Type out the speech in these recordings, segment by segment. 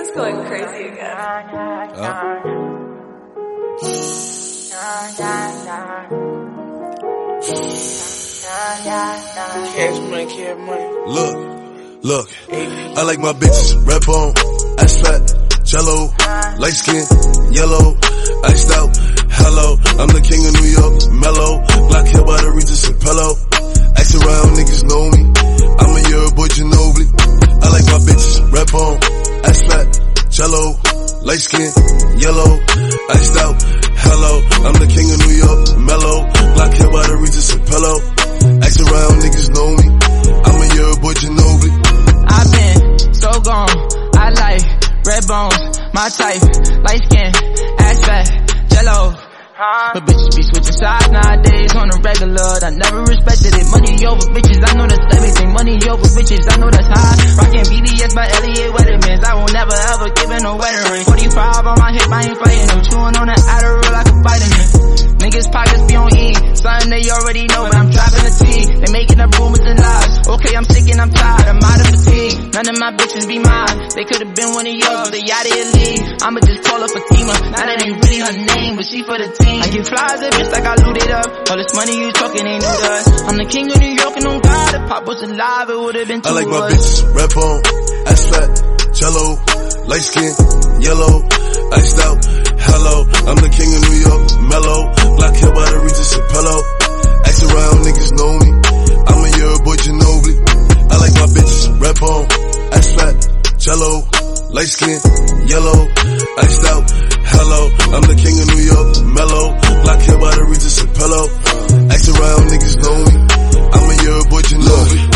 Who's going crazy again? Cash money, cash money. Look, look, I like my bitches red bone, ass fat, jello, light skin, yellow, iced out. Hello, I'm the king of New York, mellow, black hair by the Regis and pillow. Ask around, niggas know me. I'm a year boy Ginobili. I like my bitches red bone, ass fat, jello, light skin, yellow, iced out. Hello, I'm the king of New York, mellow, black hair by the Regis and pillow. Ask around, niggas know me. I'm a year boy Ginobili. I've been so gone. I like red bones, my type, light skin, ass fat, jello. But bitches be switching sides nowadays on the regular. I never respected it. Money over bitches, I know that's everything. Money over bitches, I know that's high. Rockin' BDS by Elliot Weathermans. I will never ever give in a wedding ring. 45 on my hip, I ain't fighting them. Chewing on the Adderall like a vitamin. Niggas pockets be on E. Something they already know, but I'm driving the T. They making up rumors and lies. Okay, I'm sick and I'm tired. I'm out of fatigue. None of my bitches be mine. They could have been one of yours, they out of your league. I'ma just call her Fatima. Now that ain't really her name, but she for the team. I get flies at bitch like I looted up. All this money you talking ain't new to us. I'm the king of New York and on God. If Pop was alive, it would've been two I like my us. bitches red bone, ass fat, jello, light skin, yellow, iced out. Hello, I'm the king of New York, mellow, black hair by the Regis and. Ask around, niggas know me. I'm a year boy Ginobili. I like my bitches red bone, ass fat, jello, light skin, yellow, iced out. Hello, I'm the king of New York, mellow, black hair by the Regis pillow. Ask around, niggas know me. I'm a year boy Ginobili. Look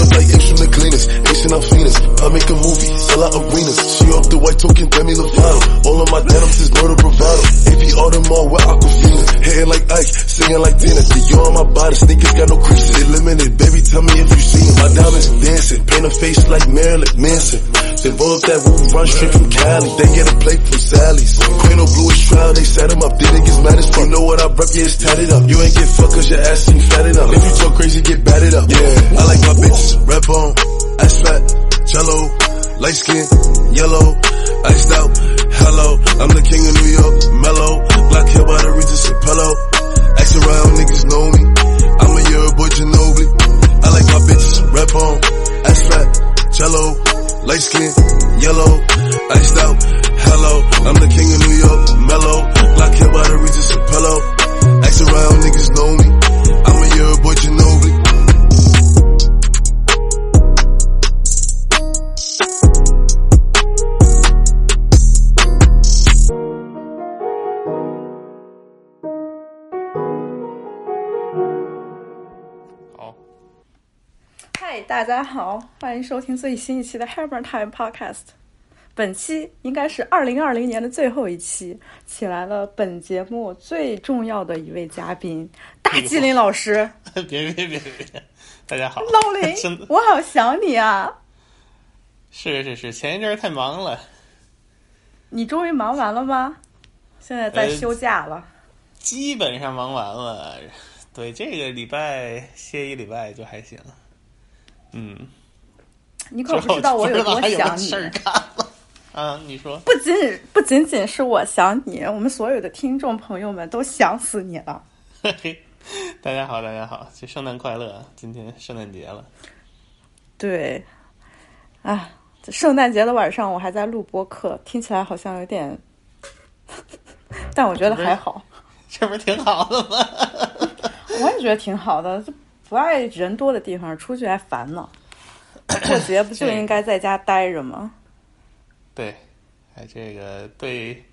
up like cleaners, Asian out Phoenix. I make a movie, sell out arenas. She off the white token, Demi Lovato. All of my denims is murder bravado. AP Audemars with Aquafina. Hitting like Ike, singing like Dina. The yo on my body, sneakers got no creases. Limited, baby, tell me if you see 'em. My diamonds dancing, paint a face like Marilyn Manson. Then roll up that roof, run straight from Cali. They get a plate from Sally's. Queen of bluish trial, they set him up. Then niggas mad as fuck. You know what I rep, yeah, it's tatted up. You ain't get fucked cause your ass ain't fatted up. If you talk crazy, get batted up. Yeah, I like my bitches, red bone, ass fat, jello, light skin, yellow, iced out. Hello, I'm the king of New York, mellow, black hair by the Regis pillow. Ask around, niggas know me. I'm a year boy Ginobili. I like my bitches, red bone, ass fat, jello, light skin, yellow, iced out. Hello, I'm the king of New York, mellow, black hair by the Regis pillow. Ask around, niggas know me. 大家好，欢迎收听最新一期的 Hammer Time Podcast。本期应该是二零二零年的最后一期，请来了本节目最重要的一位嘉宾大吉林老师。别别别别别，大家好，老林，我好想你啊！是是是，前一阵儿太忙了，你终于忙完了吗？现在在呃休假了。基本上忙完了。对，这个礼拜歇一礼拜就还行。嗯，你可不知道我有多想你。啊，你说不仅不仅仅是我想你，我们所有的听众朋友们都想死你了。嘿嘿，大家好，大家好，这圣诞快乐！今天圣诞节了，对，啊，这圣诞节的晚上我还在录播客，听起来好像有点，但我觉得还好，这不是挺好的吗？我也觉得挺好的。就不爱人多的地方，出去还烦呢。过节不就应该在家待着吗？对，哎，这个对，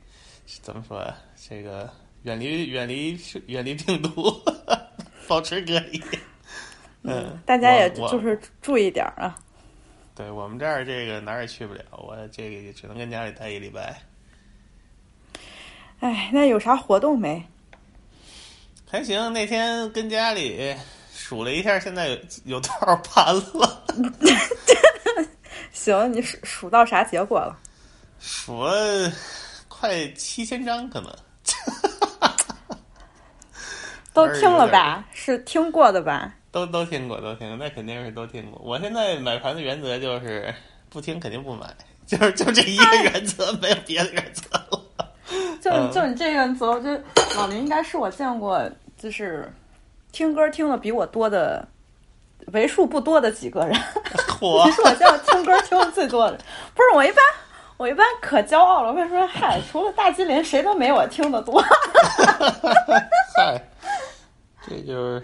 怎么说啊？这个远离远离远离病毒，保持隔离。嗯，大家也就是注意点儿啊。对我们这儿这个哪儿也去不了，我这个也只能跟家里待一礼拜。哎，那有啥活动没？还行，那天跟家里数了一下，现在有有多少盘了？行，你数数到啥结果了？数了快七千张，可能。都听了吧？是听过的吧？都都听过，都听过，那肯定是都听过。我现在买盘的原则就是不听肯定不买，就是就这一个原则，没有别的原则了。就嗯就你这个原则，我觉得老林应该是我见过就是听歌听的比我多的为数不多的几个人。嚯你是我见过听歌听的最多的。不是我一般，我一般可骄傲了。我会说，嗨，除了大吉林，谁都没我听的多。嗨，这就是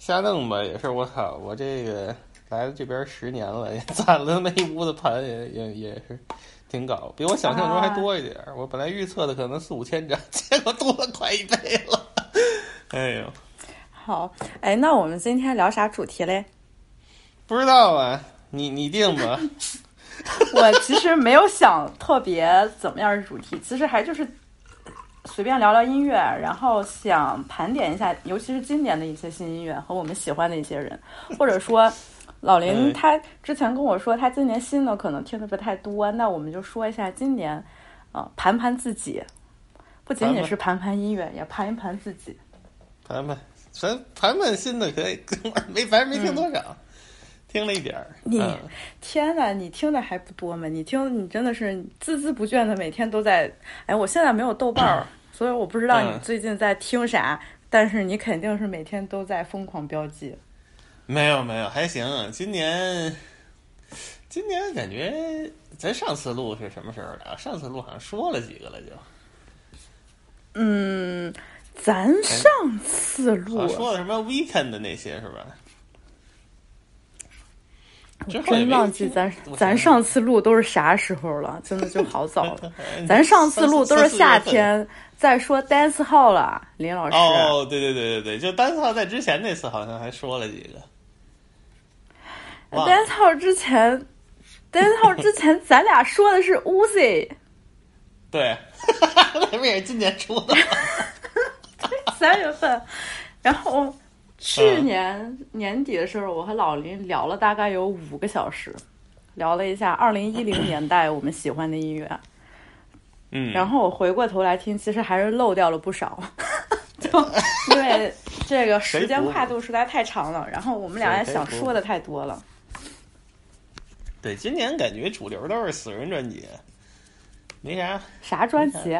瞎弄吧，也是我靠，我这个来了这边十年了，也攒了那么一屋子盘，也也也是挺搞，比我想象中还多一点儿。我本来预测的可能四五千张，结果多了快一倍了。哎呦，好，哎，那我们今天聊啥主题嘞？不知道啊，你你定吧。我其实没有想特别怎么样的主题，其实还就是随便聊聊音乐，然后想盘点一下，尤其是今年的一些新音乐和我们喜欢的一些人，或者说老林嗯他之前跟我说他今年新的可能听的不太多，那我们就说一下今年啊、呃盘盘自己，不仅仅是盘盘音乐，也盘一盘自己。盘盘，咱盘盘新的可以，没反正没听多少，听了一点儿。你嗯天呐，你听的还不多吗？你听，你真的是孜孜不倦的每天都在。哎，我现在没有豆瓣儿，所以我不知道你嗯最近在听啥，但是你肯定是每天都在疯狂标记。没有没有，还行。今年，今年感觉咱上次录是什么时候的？上次录好像说了几个了就，嗯，咱上次录说的什么 weekend 的那些是吧？真忘记咱咱上次录都是啥时候了，真的就好早了。咱上次录都是夏。天，再说 dance hall 了，林老师。哦，对对对对对，就单号在之前那次好像还说了几个。dance hall 之前，dance hall 之前咱俩说的是 Uzi。对，那不也是今年出的吗？三月份，然后去嗯年年底的时候，我和老林聊了大概有五个小时，聊了一下二零一零 年代我们喜欢的音乐。嗯，然后我回过头来听，其实还是漏掉了不少，就因为这个时间跨度实在太长了，然后我们俩也想说的太多了。对，今年感觉主流都是死人专辑，没啥啥专辑？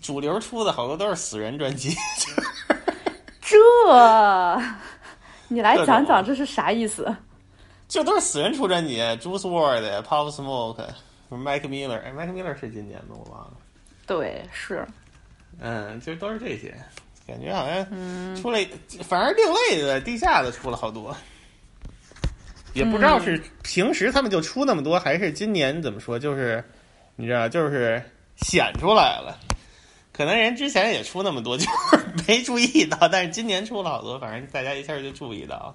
主流出的好多都是死人专辑。这，你来讲讲这是啥意思？这都是死人出专辑，Juice WRLD、Pop Smoke、Mike Miller，哎，Mike Miller 是今年的，我忘了。对，是，嗯，就都是这些，感觉好像嗯出了，反正另类的、地下的出了好多，也不知道是平时他们就出那么多，还是今年怎么说，就是你知道，就是显出来了。可能人之前也出那么多，就是没注意到，但是今年出了好多，反正大家一下就注意到，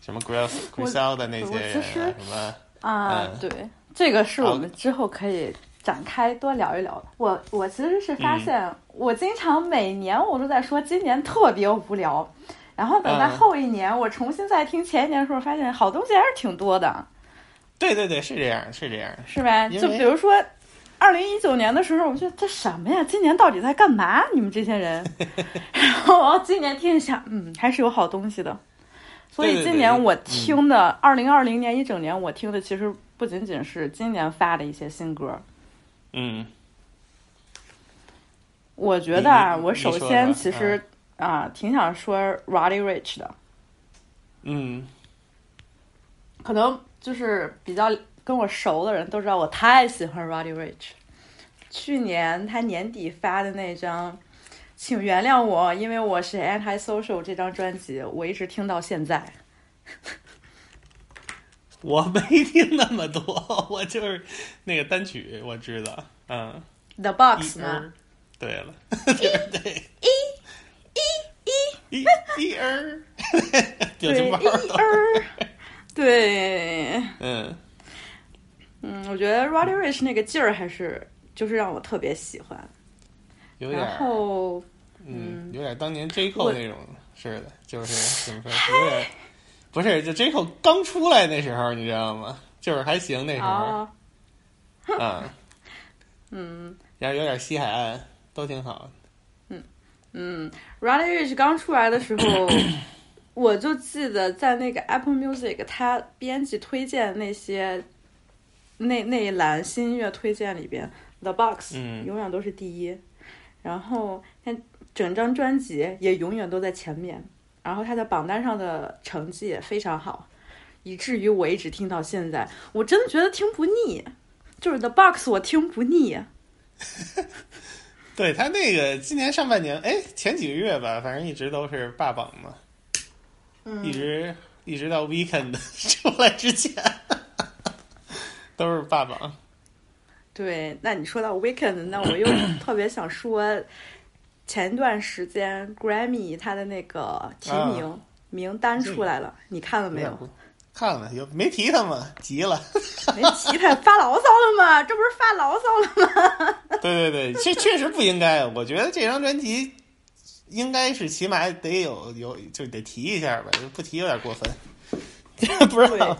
什么 Gris Grisel 的那些我人啊，什么啊，嗯对，这个是我们之后可以展开多聊一聊的。我我其实是发现，我经常每年我都在说今年特别无聊，然后等到嗯后一年我重新再听前一年的时候，发现好东西还是挺多的，对对对，是这样，是这样。是吧？就比如说。二零一九年的时候，我觉得这什么呀？今年到底在干嘛？你们这些人。然后今年听一下，嗯，还是有好东西的。所以今年我嗯听的，二零二零年一整年我听的，其实不仅仅是今年发的一些新歌。嗯，我觉得啊，我首先其实啊，挺想说 Roddy Rich 的，嗯，可能就是比较跟我熟的人都知道，我太喜欢 Roddy Rich。去年他年底发的那张《请原谅我，因为我是 Anti Social》这张专辑，我一直听到现在。我没听那么多，我就是那个单曲我知道，嗯，The Box 呢？对了，对 对，一一一一儿，表对，一情包儿都，儿。对，嗯，嗯，我觉得 Roddy Rich 那个劲儿还是就是让我特别喜欢。有点然，后，嗯，有点当年 J 我 Cole 那种似的，就是 怎么说，有点，不是，就 J Cole 刚出来那时候，你知道吗？就是还行那时候，啊，嗯，嗯然后有点西海岸，都挺好。嗯嗯，Roddy Rich 刚出来的时候，我就记得在那个 Apple Music，他编辑推荐那些那那一栏新音乐推荐里边，The Box 嗯。永远都是第一，然后它整张专辑也永远都在前面，然后他在榜单上的成绩也非常好，以至于我一直听到现在，我真的觉得听不腻，就是 The Box 我听不腻。对他那个今年上半年，哎，前几个月吧，反正一直都是霸榜嘛，嗯。一直一直到 Weekend 出来之前，都是霸榜。对，那你说到 Weekend，那我又特别想说，前一段时间 Grammy 它的那个提名、名单出来了，你看了没有？看了有没提他吗？急了。没提他发牢骚了吗？这不是发牢骚了吗？对对对，确确实不应该。我觉得这张专辑应该是起码得有有就得提一下吧，不提有点过分。不知道，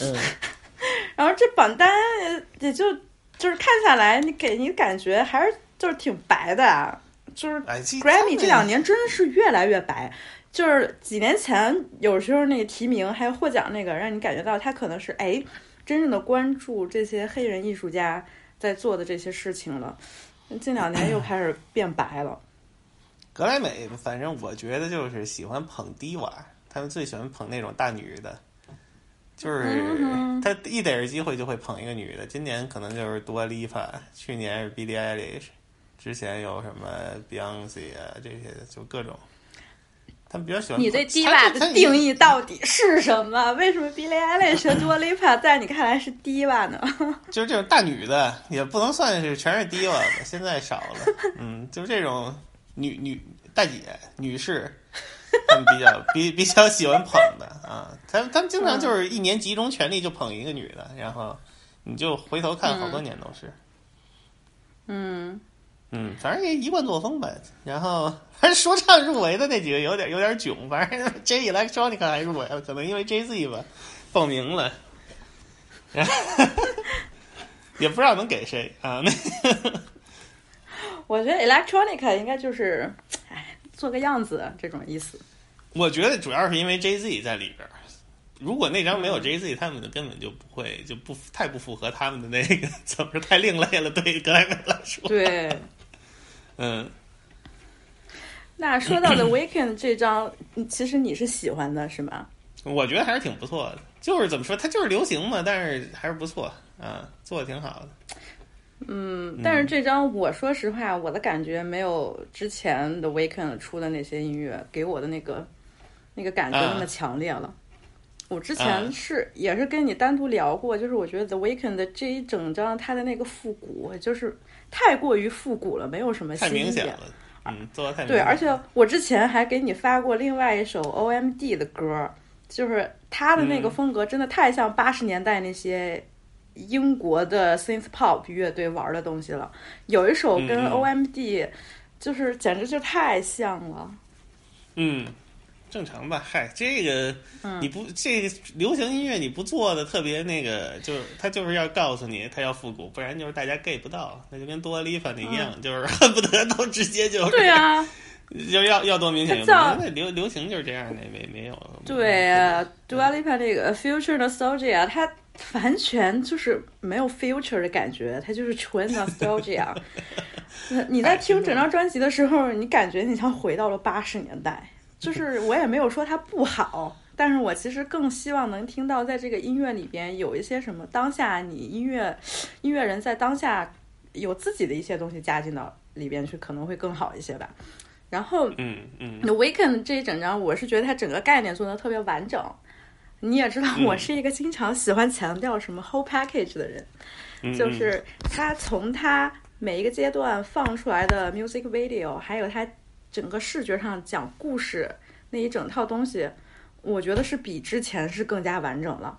嗯，然后这榜单也就就是看下来，你给你感觉还是就是挺白的啊，就是 Grammy 这两年真的是越来越白。就是几年前，有时候那个提名还有获奖那个，让你感觉到他可能是哎，真正的关注这些黑人艺术家在做的这些事情了。近两年又开始变白了。格莱美，反正我觉得就是喜欢捧低娃，他们最喜欢捧那种大女的，就是他一逮着机会就会捧一个女的。今年可能就是多丽帕，去年是 Billie Eilish，之前有什么 Beyonce 啊这些，就各种。他们比较喜欢你对捧 diva 的定义到底是什么？为什么 Billie Eilish 和 Dua Lipa 在你看来是 diva 呢？就是这种大女的，也不能算是全是 diva 吧，现在少了。嗯，就是这种女女大姐、女士，他们比较比比较喜欢捧的啊。他们他们经常就是一年集中全力就捧一个女的，然后你就回头看，好多年都是。嗯，嗯，反正也一贯作风吧。然后，反正说唱入围的那几个有点有点囧，反正 J Electronica 还入围了，可能因为 J Z 吧报名了，然后也不知道能给谁啊。那 我觉得 Electronica 应该就是，哎，做个样子这种意思。我觉得主要是因为 J Z 在里边儿。如果那张没有 J Z，他们根本就不会，就不太不符合他们的那个，怎么说太另类了？对格莱美来说，对，嗯，那说到的 Weekend 这张，嗯其实你是喜欢的是吗？我觉得还是挺不错的。就是怎么说，它就是流行嘛，但是还是不错啊，做的挺好的。嗯，但是这张我说实话，我的感觉没有之前的 Weekend 出的那些音乐给我的那个那个感觉那么强烈了。我之前啊是、也是跟你单独聊过，就是我觉得 The Weekend 的这一整张它的那个复古，就是太过于复古了，没有什么太新意。明显了，嗯，做的太明对，而且我之前还给你发过另外一首 OMD 的歌，就是他的那个嗯。风格真的太像八十年代那些英国的 synth pop 乐队玩的东西了。有一首跟嗯嗯 OMD 就是简直就太像了。嗯，正常吧？嗨，这个嗯你不这个流行音乐你不做的特别那个，就是他就是要告诉你他要复古，不然就是大家 get 不到，那就跟多利凡那一样，就是恨不得都直接就对啊，就要要多明显，它叫那流流行就是这样的，没没有对啊，Dua Lipa 这个 Future Nostalgia，它完全就是没有 future 的感觉，它就是纯 nostalgia。你在听整张专辑的时候，你感觉你像回到了八十年代。就是我也没有说它不好，但是我其实更希望能听到在这个音乐里边有一些什么当下你音乐音乐人在当下有自己的一些东西加进到里边去，可能会更好一些吧。然后嗯嗯 The Weeknd 这一整张，我是觉得它整个概念做的特别完整。你也知道，嗯我是一个经常喜欢强调什么 whole package 的人，嗯，就是他从他每一个阶段放出来的 music video，还有他整个视觉上讲故事那一整套东西，我觉得是比之前是更加完整了。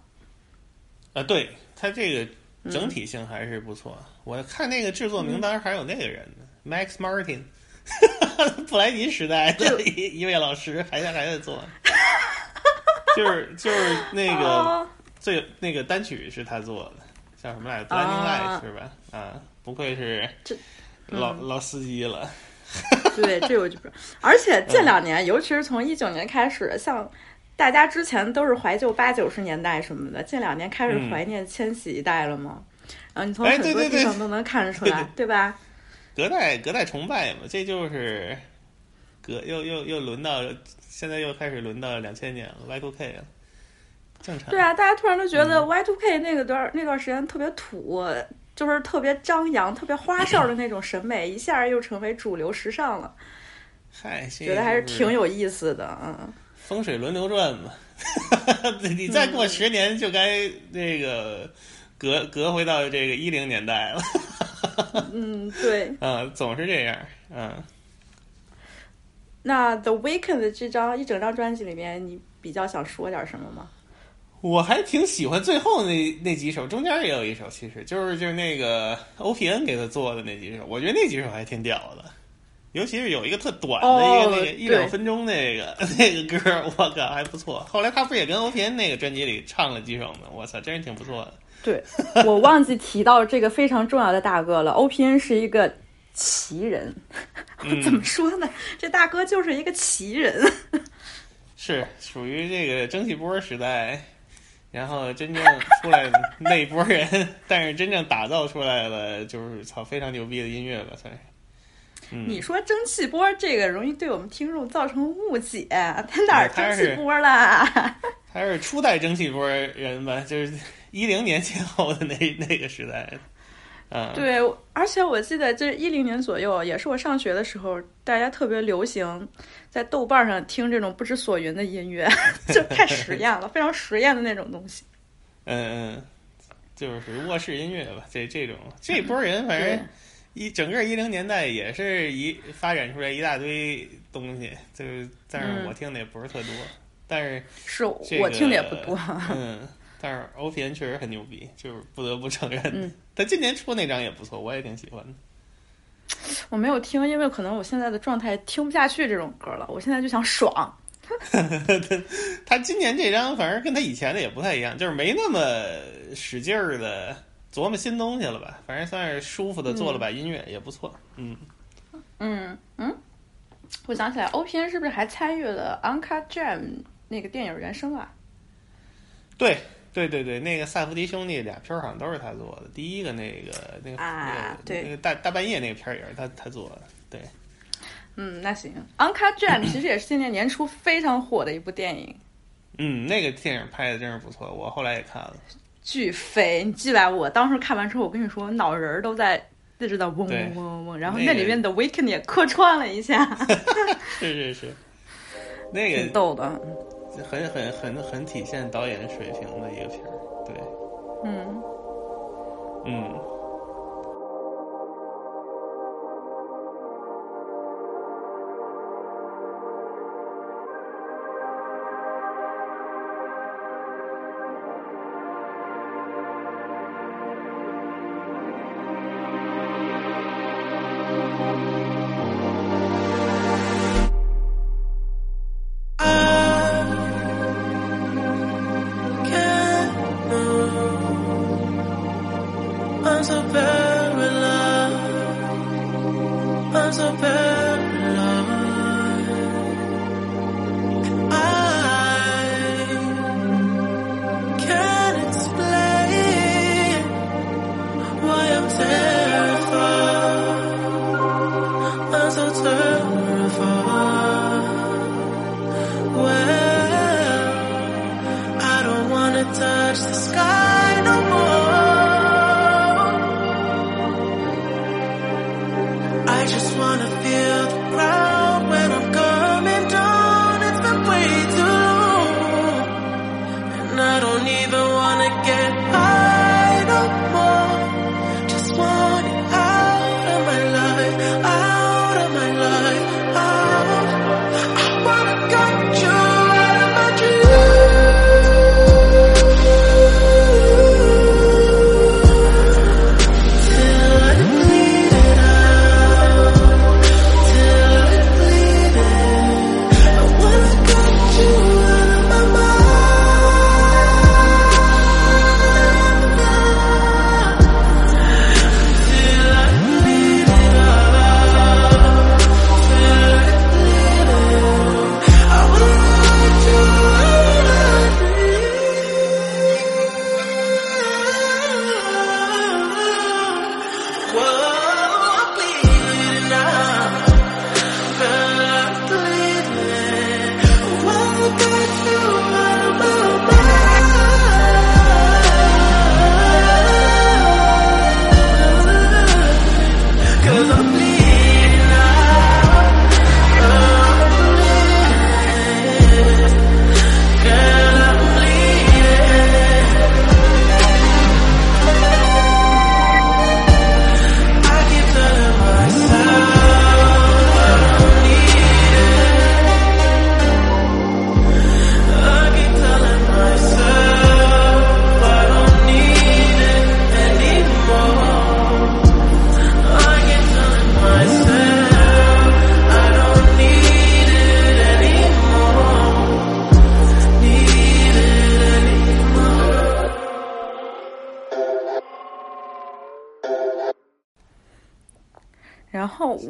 啊，对他这个整体性还是不错。我看那个制作名单还有那个人呢、m a x Martin，布莱尼时代的一一位老师还在还在做，就是就是那个哦最那个单曲是他做的，叫什么来着？《啊 Blinding Light》是吧？啊，不愧是这老、老司机了。对，这我就不知道。而且这两年，尤其是从一九年开始，像大家之前都是怀旧八九十年代什么的，近两年开始怀念千禧一代了嘛。然后你从哎很多对对对地方都能看得出来，对吧？隔代隔代崇拜嘛，这就是隔又又又轮到现在又开始轮到两千年了，Y two K 了，正常。对啊，大家突然都觉得嗯 Y two K 那个段那段时间特别土，就是特别张扬、特别花哨的 那种审美，一下又成为主流时尚了，嗨，觉得还是挺有意思的。嗯，风水轮流转嘛。你再过十年就该那个隔隔回到这个一零年代了。嗯，对。嗯，总是这样。嗯，那 The Weeknd 这张一整张专辑里面，你比较想说点什么吗？我还挺喜欢最后那那几首，中间也有一首，其实就是就是那个 O P N 给他做的那几首，我觉得那几首还挺屌的。尤其是有一个特短的一个、哦那个一两分钟那个 那个歌，我靠还不错。后来他不是也跟 O P N 那个专辑里唱了几首吗？我操，真是挺不错的。对我忘记提到这个非常重要的大哥了。OPN 是一个奇人，嗯怎么说呢？这大哥就是一个奇人。是属于这个蒸汽波时代，然后真正出来那一波人，但是真正打造出来了，就是操非常牛逼的音乐吧，算是。嗯，你说蒸汽波这个容易对我们听众造成误解，他哪儿蒸汽波啦？他是初代蒸汽波人吧，就是一零年前后的那那个时代。嗯，对，而且我记得这一零年左右，也是我上学的时候，大家特别流行在豆瓣上听这种不知所云的音乐，就太实验了，非常实验的那种东西。嗯嗯，就是卧室音乐吧，这这种这波人，反正一整个一零年代也是一发展出来一大堆东西，就是但是嗯我听的也不是特多，但是是这我听的也不多。嗯，但是 O P N 确实很牛逼，就是不得不承认。嗯 他今年出那张也不错，我也挺喜欢的。我没有听，因为可能我现在的状态听不下去这种歌了。我现在就想爽。他今年这张反正跟他以前的也不太一样，就是没那么使劲儿的琢磨新东西了吧？反正算是舒服的做了把音乐，也不错。嗯，嗯嗯，我想起来，OPN 是不是还参与了《Uncut Jam》那个电影原声啊？对对对对，那个萨福迪兄弟俩片儿好像都是他做的，第一个那个那个、啊那个对那个大大半夜那个片儿也是他他做的。对，嗯，那行，《Uncut Gem》其实也是今年年初非常火的一部电影，嗯，那个电影拍的真是不错，我后来也看了。巨肥。你记得我当时看完之后，我跟你说，脑仁儿都在一直在嗡嗡嗡嗡嗡，然后那里面的 Weekend 也客串了一下，是是是，那个挺逗的。很很很很体现导演水平的一个片儿。对，嗯。嗯。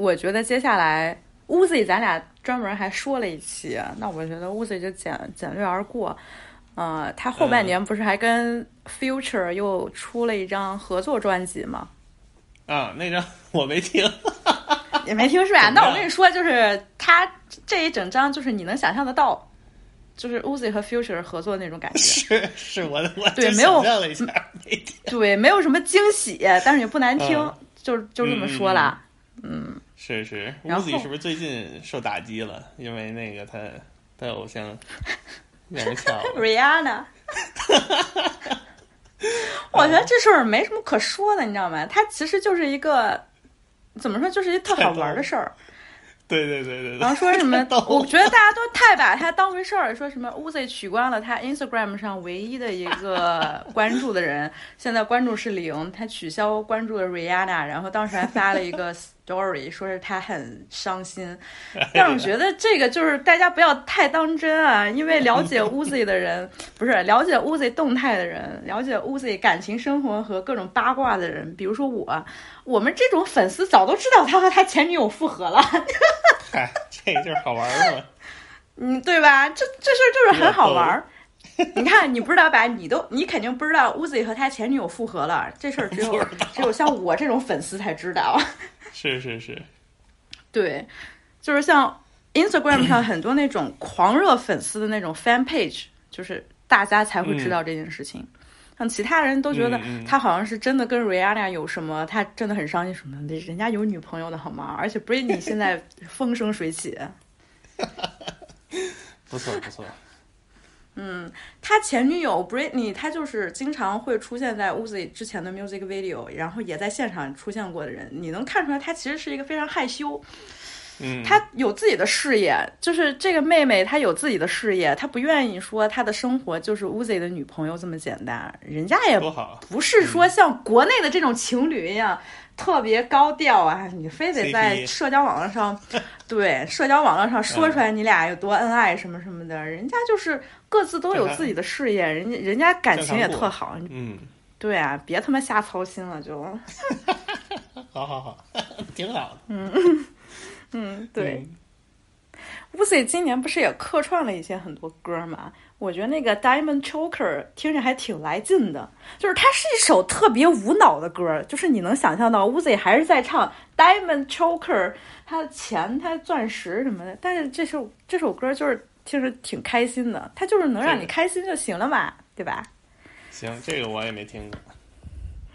我觉得接下来乌 zi 咱俩专门还说了一期，那我觉得乌 zi 就简简略而过。呃，他后半年不是还跟 Future 又出了一张合作专辑吗？啊，那张 我没听。也没听是吧？那我跟你说，就是他这一整张，就是你能想象得到，就是 Uzi 和 Future 合作的那种感觉。是是，我我就对没有了一下，对，没有什么惊喜，但是也不难听，嗯就就这么说啦。是是，然 Uzi 后是不是最近受打击了？因为那个他他偶像 让人跳了。Rihanna，我觉得这事儿没什么可说的，你知道吗？他其实就是一个怎么说，就是一特好玩的事儿。对对对对对。然后说什么？我觉得大家都太把他当回事儿，说什么 Uzi 取关了他 Instagram 上唯一的一个关注的人，现在关注是零，他取消关注了 Rihanna，然后当时还发了一个 story，说是他很伤心。但是我觉得这个就是大家不要太当真啊，因为了解 Uzi 的人，不是了解 Uzi 动态的人，了解 Uzi 感情生活和各种八卦的人，比如说我，我们这种粉丝早都知道他和他前女友复合了。嗨，这个就是好玩儿嘛。嗯，对吧？这这事儿就是很好玩儿。你看，你不知道吧？你都你肯定不知道 Uzi 和他前女友复合了，这事儿只有只有像我这种粉丝才知道。是是是，对，就是像 Instagram 上很多那种狂热粉丝的那种 fan page，就是大家才会知道这件事情。像其他人都觉得他好像是真的跟 Rihanna 有什么，他真的很伤心什么的，人家有女朋友的好吗？而且 Britney 现在 风生水起。不错不错。他前女友 Britney，她就是经常会出现在 Uzi 之前的 music video，然后也在现场出现过的人。你能看出来，她其实是一个非常害羞，嗯，她有自己的事业，就是这个妹妹她有自己的事业，她不愿意说她的生活就是 Uzi 的女朋友这么简单，人家也多好。不是说像国内的这种情侣一样。特别高调啊！你非得在社交网络上，对社交网络上说出来你俩有多恩爱什么什么的，人家就是各自都有自己的事业，人家人家感情也特好，嗯，对啊，别他妈瞎操心了就，好 好好，挺好的。嗯，对。嗯 Uzi 今年不是也客串了一些很多歌嘛？我觉得那个 Diamond Choker 听着还挺来劲的，就是它是一首特别无脑的歌，就是你能想象到 Uzi 还是在唱 Diamond Choker，他的钱、他的钻石什么的，但是这首这首歌就是听着挺开心的，它就是能让你开心就行了嘛，对吧？行，这个我也没听过。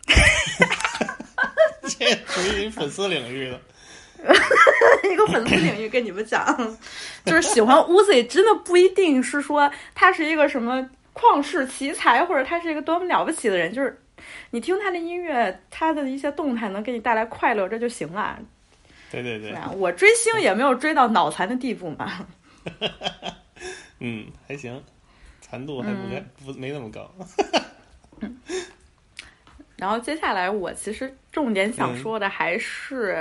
这属于粉丝领域的。一个粉丝领域跟你们讲，就是喜欢 Uzi 真的不一定是说他是一个什么旷世奇才，或者他是一个多么了不起的人，就是你听他的音乐，他的一些动态能给你带来快乐，这就行了。对对对我追星也没有追到脑残的地步嘛。嗯，还行，残度还不该、不没那么高。然后接下来我其实重点想嗯。说的还是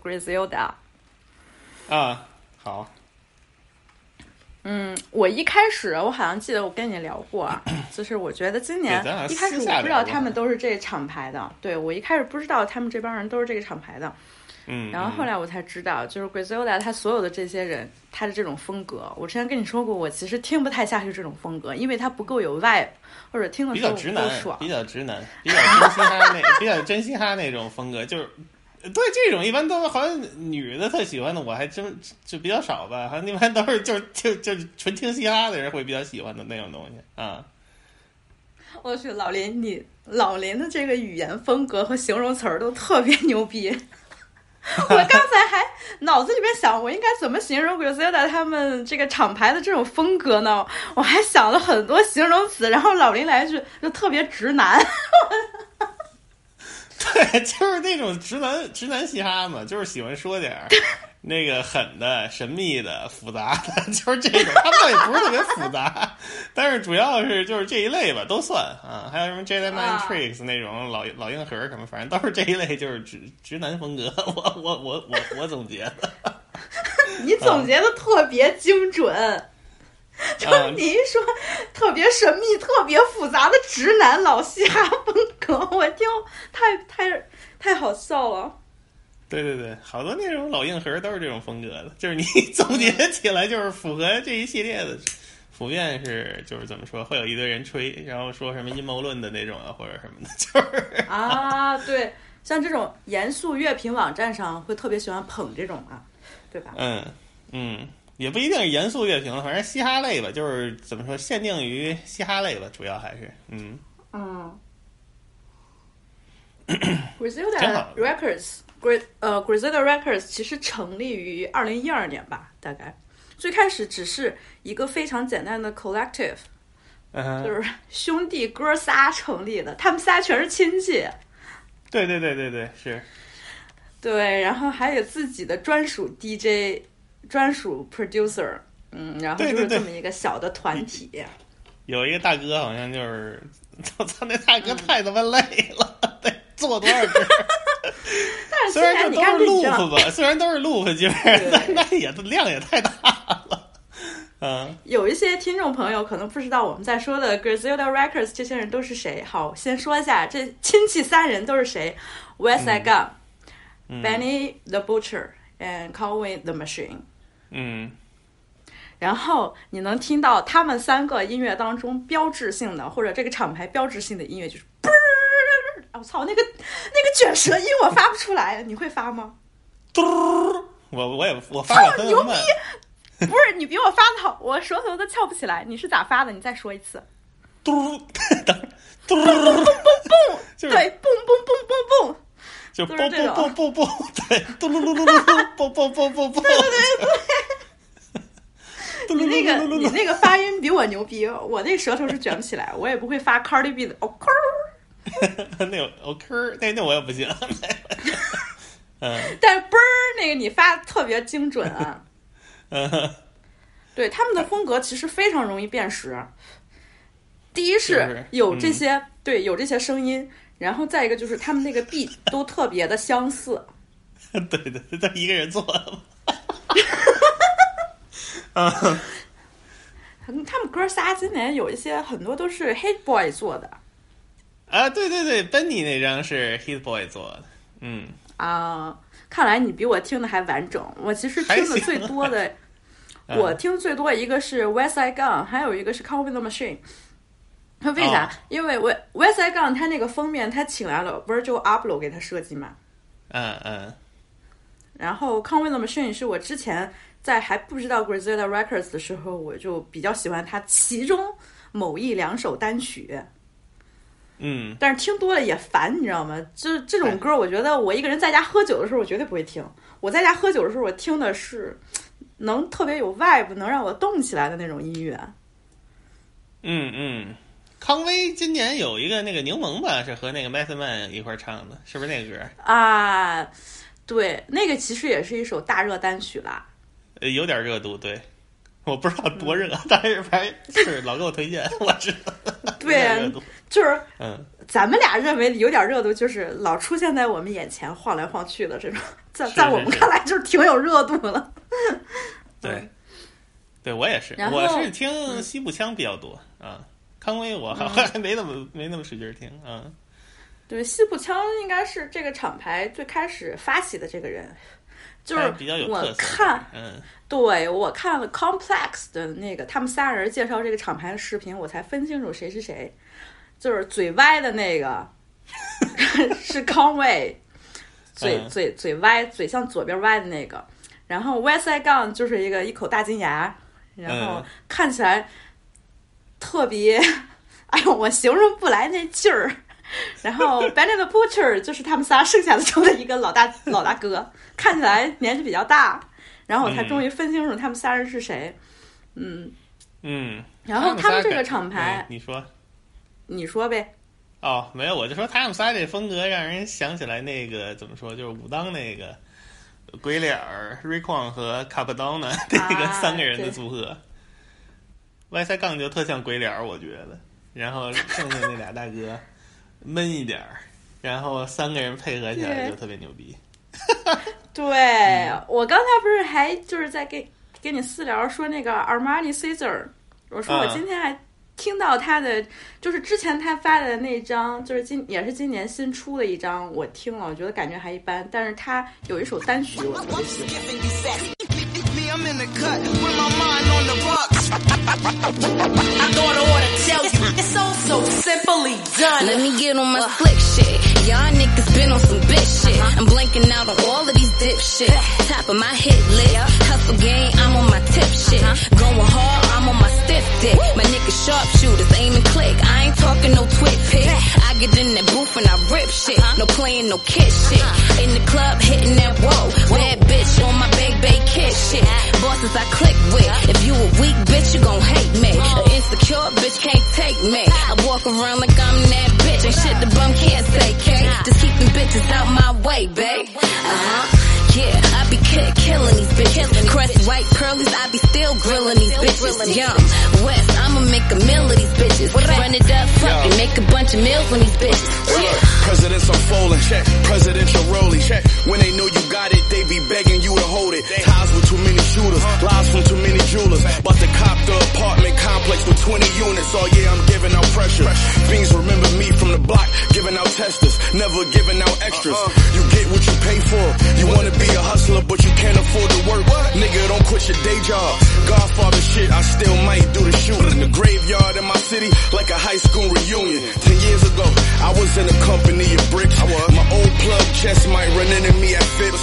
Griselda。啊，好，嗯，我一开始我好像记得我跟你聊过啊，就是我觉得今年一开始我不知道他们都是这个厂牌的，对我一开始不知道他们这帮人都是这个厂牌的，嗯，然后后来我才知道，就是 Griselda 他所有的这些人，他的这种风格，我之前跟你说过，我其实听不太下去这种风格，因为他不够有 vibe，或者听的比较直男爽，比。较直男，比较真嘻哈那，比较真嘻哈那种风格，就是对这种一般都好像女的特喜欢的，我还真就比较少吧，好像一般都是就就就纯听嘻哈的人会比较喜欢的那种东西啊。我去，老林，你老林的这个语言风格和形容词儿都特别牛逼。我刚才还脑子里面想，我应该怎么形容 Griselda 他们这个厂牌的这种风格呢？我还想了很多形容词，然后老林来一句就特别直男。对，就是那种直男直男嘻哈嘛，就是喜欢说点儿 那个狠的、神秘的、复杂的，就是这种。他们倒也不是特别复杂，但是主要是就是这一类吧，都算啊。还有什么 Jedi Mind 啊 Tricks 那种老老硬核什么，反正都是这一类，就是直直男风格。我我我我我总结的。你总结的特别精准。就是你一说特别神秘、特别复杂的直男老嘻哈风格，我听太太太好笑了。对对对，好多那种老硬核都是这种风格的，就是你总结起来就是符合这一系列的，普遍是就是怎么说，会有一堆人吹，然后说什么阴谋论的那种啊，或者什么的，就是啊，对，像这种严肃乐评网站上会特别喜欢捧这种啊，对吧？嗯嗯，也不一定是严肃乐评了，反正嘻哈类吧，就是怎么说，限定于嘻哈类吧，主要还是嗯。嗯。真，Griselda 好 Records。呃，Griselda Records 其实成立于二零一二年吧，大概。最开始只是一个非常简单的 collective，就是兄弟哥仨成立的，他们仨全是亲戚，对对对对对，是，对，然后还有自己的专属 DJ、专属 producer，嗯，然后就是这么一个小的团体。有一个大哥好像就是，我操，那大哥太他妈累了，得做多少歌？但是虽然这都是 loop 吧，虽然都是 loop 基本上，但那也量也太大了。嗯，有一些听众朋友可能不知道我们在说的 Griselda Records 这些人都是谁。好，先说一下这亲戚三人都是谁：West Gun、嗯 Benny the Butcher and Conway the Machine。嗯，然后你能听到他们三个音乐当中标志性的，或者这个厂牌标志性的音乐就是嘣 儿，啊我操，那个那个卷舌音我发不出来，你会发吗？嘟儿，我我也我发了很牛逼，不是，你比我发的好，我舌头都翘不起来。你是咋发的？你再说一次。嘟儿，等嘟儿，就是对，蹦蹦蹦蹦蹦。就啵啵啵啵啵，对，嘟噜噜噜噜噜，啵啵啵啵啵，对对对，你那个你那个发音比我牛逼，我那舌头是卷不起来，我也不会发 Cardi B 的 OK 儿，那有 OK，那那我也不行。嗯。但是嘣儿那个你发特别精准啊。嗯，对他们的风格其实非常容易辨识。第一是有这些、对有这些声音，然后再一个就是他们那个 beat 都特别的相似。对对对，他一个人做的嘛。嗯，嗯他们哥仨今年有一些很多都是 Hit Boy 做的啊，对对对，Benny 那张是 Hit Boy 做的，嗯，啊。看来你比我听的还完整。我其实听的最多的，嗯我听最多一个是 West Side Gun，还有一个是 Conway the Machine。他 为啥？哦因为 West West Side Gun 他那个封面他请来了 Virgil Abloh 给他设计嘛。嗯嗯，然后 Conway the Machine 是我之前在还不知道 Griselda Records 的时候，我就比较喜欢他其中某一两首单曲，嗯，但是听多了也烦，你知道吗？就是这种歌，我觉得我一个人在家喝酒的时候，我绝对不会听。我在家喝酒的时候，我听的是能特别有 vibe，能让我动起来的那种音乐。嗯嗯，康威今年有一个那个柠檬吧，是和那个 Method Man 一块儿唱的，是不是那个歌？啊，对，那个其实也是一首大热单曲啦。呃，有点热度，对。我不知道多热，但是反正是老给我推荐，我知道。有点热度，就是嗯，咱们俩认为有点热度，就是老出现在我们眼前晃来晃去的这种，在在我们看来就是挺有热度了。对，对我也是，我是听西部腔比较多啊。康威我还没那么没那么使劲儿听啊。对，西部枪应该是这个厂牌最开始发起的这个人，就是比较有我特色。看，嗯对我看了 Complex 的那个他们仨人介绍这个厂牌的视频，我才分清楚谁是谁。就是嘴歪的那个 是康威，嘴嗯嘴嘴歪，嘴向左边歪的那个。然后 West Side Gun 就是一个一口大金牙，然后嗯看起来特别，哎呦，我形容不来那劲儿。然后 Benny the Butcher 就是他们仨剩下的中的一个老大 老大哥，看起来年纪比较大。然后我才嗯终于分清楚他们仨人是谁。嗯，嗯。然后他们这个厂牌嗯，你说你说呗。哦，没有，我就说他们仨这风格让人想起来那个怎么说，就是武当那个鬼脸儿、瑞矿和卡帕当呢那个啊三个人的组合。歪塞杠就特像鬼脸儿，我觉得。然后剩下那俩大哥闷一点儿，然后三个人配合起来就特别牛逼。对、我刚才不是还就是在给给你私聊说那个 Armani Caesar，我说我嗯今天还听到他的，就是之前他发的那张，就是今也是今年新出的一张，我听了，我觉得感觉还一般。但是他有一首单曲我特别喜欢，Me, I'm in the cut with my mind on the bucks. I thought I ought to tell you, it's so so simply done. Let me get on my slick shit. Y'all niggas been on some bitch shit. Uh-huh. I'm blanking out on all of these dip shit. Top of my hit list. Hustle game, I'm on my tip shit. Uh-huh. Going hard, I'm on my stiff dick. My niggas sharpshooters, aim and click. I ain't talking no twit pick. I get in that booth and I rip shit. No playing no kid shit. In the club, hitting that whoa. Bad bitch on my big bay kid shit. Bosses I click with. If you a weak bitch, you gon' hate me. An insecure bitch can't take me. I walk around like I'm that bitch. Ain't shit the bum can't say, K. Just keep them bitches out my way, babe. Uh-huh. Yeah, I be ki- killing these bitches. Crest white curlies, I be still grilling these bitches. Young West, I'ma make a meal of these bitches. Run it up, fuck it, make a bunch of meals on these bitches. Yeah. Presidents unfolding, check. Presidential rolling, check. When they know you got it, they be begging you to hold it. Ties with too many shooters, lies from too many jewelers. About to cop the apartment complex with 20 units. Oh yeah, I'm giving out pressure. Beans remember me from the block, giving out testers, never giving out extras. You get what you pay for. You wanna be a hustler, but you can't afford to work. Nigga, don't quit your day job. Godfather shit, I still might do the shooting. In the graveyard in my city, like a high school reunion. Ten years ago, I was in a company of bricks. I was. My old plug chest might run into me at Phipps.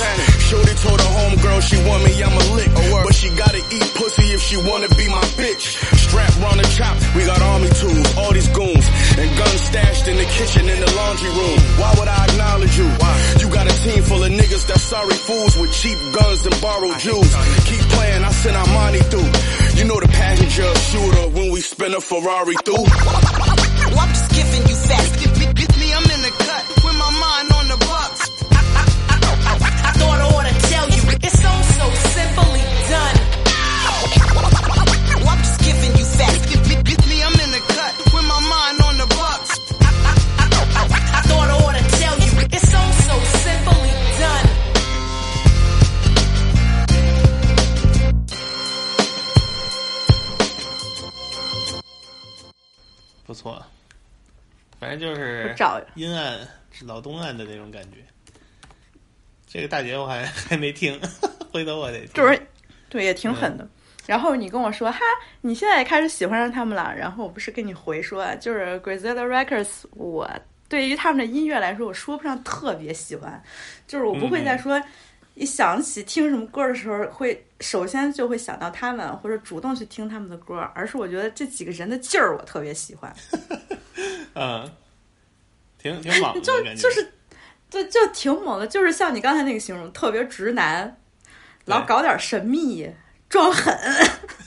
Shorty told her homegirl she want me, I'm a lick. But she gotta eat pussy if she wanna be my bitch. Strap round the chop, we got army tools, all these goons. And guns stashed in the kitchen in the laundry room. Why would I acknowledge you? Why? You got a team full of niggas that sorry fools with cheap guns and borrowed jewels. Keep playing, I send our money through. You know the passenger shooter when we spin a Ferrari through. Well, I'm just giving you facts. 正就是找阴暗老东岸的那种感觉。这个大姐我还还没听，回头我得就是对也挺狠的。然后你跟我说哈，你现在也开始喜欢上他们了。然后我不是跟你回说，就是 Griselda Records，我对于他们的音乐来说，我说不上特别喜欢，就是我不会再说。一想起听什么歌的时候，会首先就会想到他们，或者主动去听他们的歌，而是我觉得这几个人的劲儿我特别喜欢，嗯，挺挺猛的 就就是，就，就挺猛的，就是像你刚才那个形容，特别直男，老搞点神秘，装狠，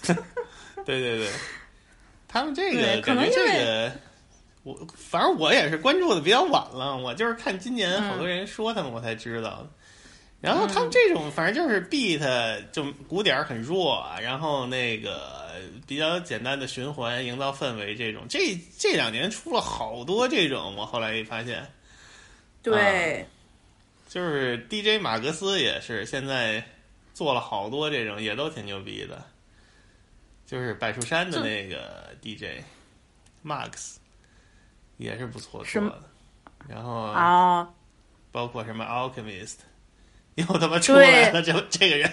对对对，他们这个可能这个，我反正我也是关注的比较晚了，我就是看今年好多人说他们，我才知道。的。然后他们这种反正就是 beat 就鼓点很弱，然后那个比较简单的循环营造氛围，这种这这两年出了好多这种，我后来一发现，对。就是 DJ 马格斯也是现在做了好多这种，也都挺牛逼的。就是柏树山的那个 DJ Max 也是不错是做的，然后啊，包括什么 Alchemist 又他妈出来了，这这个人，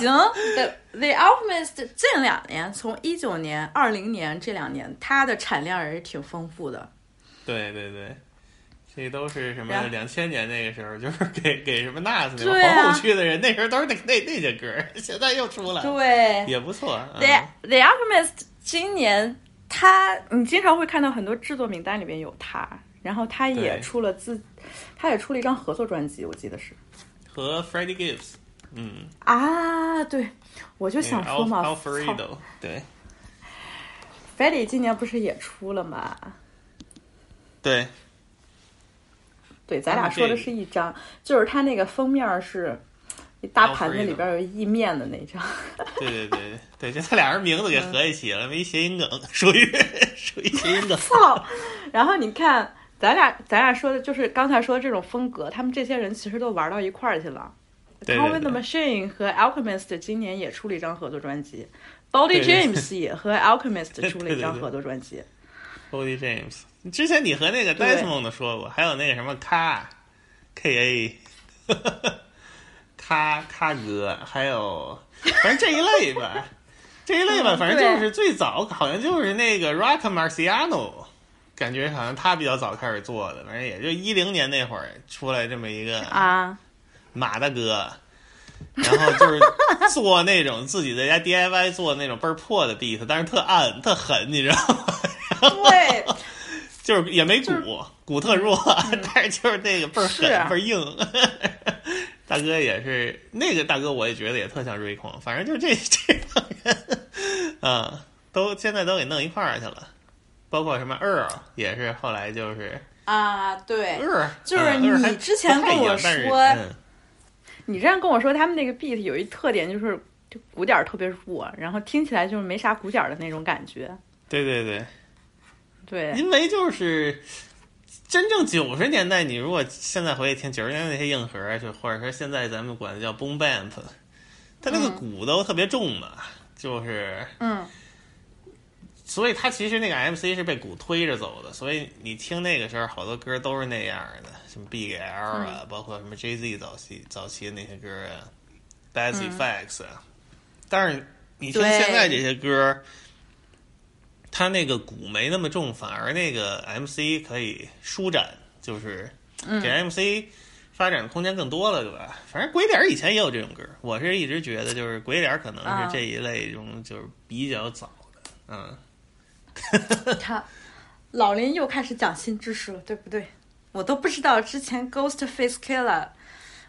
行，The The Alchemist 近两年，从一九年、二零年这两年，它的产量也是挺丰富的。对对对。这都是什么两千年那个时候，就是给给什么 NAS 那种对啊皇后区的人，那时候都是那那那些歌，现在又出来了，对也不错。嗯，The The Alchemist 今年他，你经常会看到很多制作名单里面有他，然后他也出了自，他也出了一张合作专辑，我记得是和 Freddie Gibbs，嗯，啊，对，我就想说嘛对 Freddie 今年不是也出了吗？对，对，咱俩说的是一张，就是他那个封面是一大盘子里边有意面的那张。对对对对，就他俩人名字给合一起了，没谐音梗，属于属于谐音梗。操！然后你看，咱俩咱俩说的就是刚才说的这种风格，他们这些人其实都玩到一块儿去了。对 Tom 对 with the Machine 和 Alchemist 今年也出了一张合作专辑，Body James 也和 Alchemist 出了一张合作专辑。Body James，之前你和那个 Desmond 说过，还有那个什么卡 K A，卡卡哥，还有反正这一类吧，这一类吧，嗯反正就是最早好像就是那个 Rock Marciano，感觉好像他比较早开始做的，反正也就一零年那会儿出来这么一个啊，马大哥。然后就是 做那种自己在家 DIY 做那种倍儿破的 beat，但是特暗特狠，你知道吗？对，就是也没鼓，就是鼓特弱，但是就是那个倍儿狠倍儿硬。大哥也是那个大哥，我也觉得也特像瑞孔，反正就这这帮人啊，都现在都给弄一块儿去了。包括什么 Earl 也是后来就是啊，对，Earl，就是你之前跟我说嗯你这样跟我说，他们那个 beat 有一特点，就是就鼓点儿特别弱，然后听起来就是没啥鼓点儿的那种感觉。对对对，对，因为就是真正九十年代，你如果现在回去听九十年代那些硬核，就或者说现在咱们管它叫 boom bap，它那个鼓都特别重嘛，就是嗯，所以他其实那个 MC 是被鼓推着走的，所以你听那个时候好多歌都是那样的，什么 Big L 啊，包括什么 Jay Z 早期早期的那些歌啊，Bad Effects 啊，但是你听现在这些歌，他那个鼓没那么重，反而那个 MC 可以舒展，就是给 MC 发展的空间更多了，对吧？反正鬼脸儿以前也有这种歌，我是一直觉得就是鬼脸儿可能啊。是这一类中就是比较早的，嗯。他老林又开始讲新知识了，对不对？我都不知道之前 Ghost Face Killer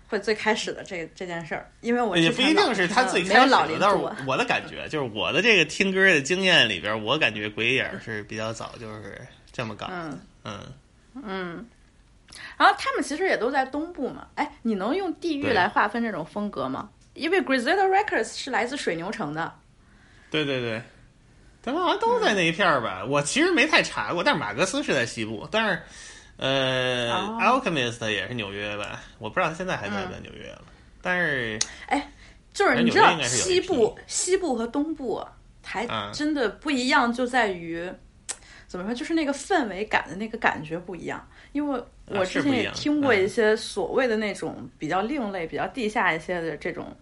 会最开始的这这件事儿，因为我也不一定是他最没有开始的，老林但是多。我的感觉 就是我的这个听歌的经验里边，我感觉鬼影是比较早，就是这么搞。嗯嗯，嗯，然后他们其实也都在东部嘛。哎，你能用地域来划分这种风格吗？因为 Griselda Records 是来自水牛城的。对对对，他们好像都在那一片儿吧。我其实没太查过，但是马格斯是在西部，但是呃、哦 a l c h e m i s t 也是纽约吧？我不知道他现在还在不在纽约了。但是哎就是你知道西部、西部和东部还嗯真的不一样，就在于、怎么说，就是那个氛围感的那个感觉不一样。因为我之前也听过一些所谓的那种比较另类、比较地下一些的这种，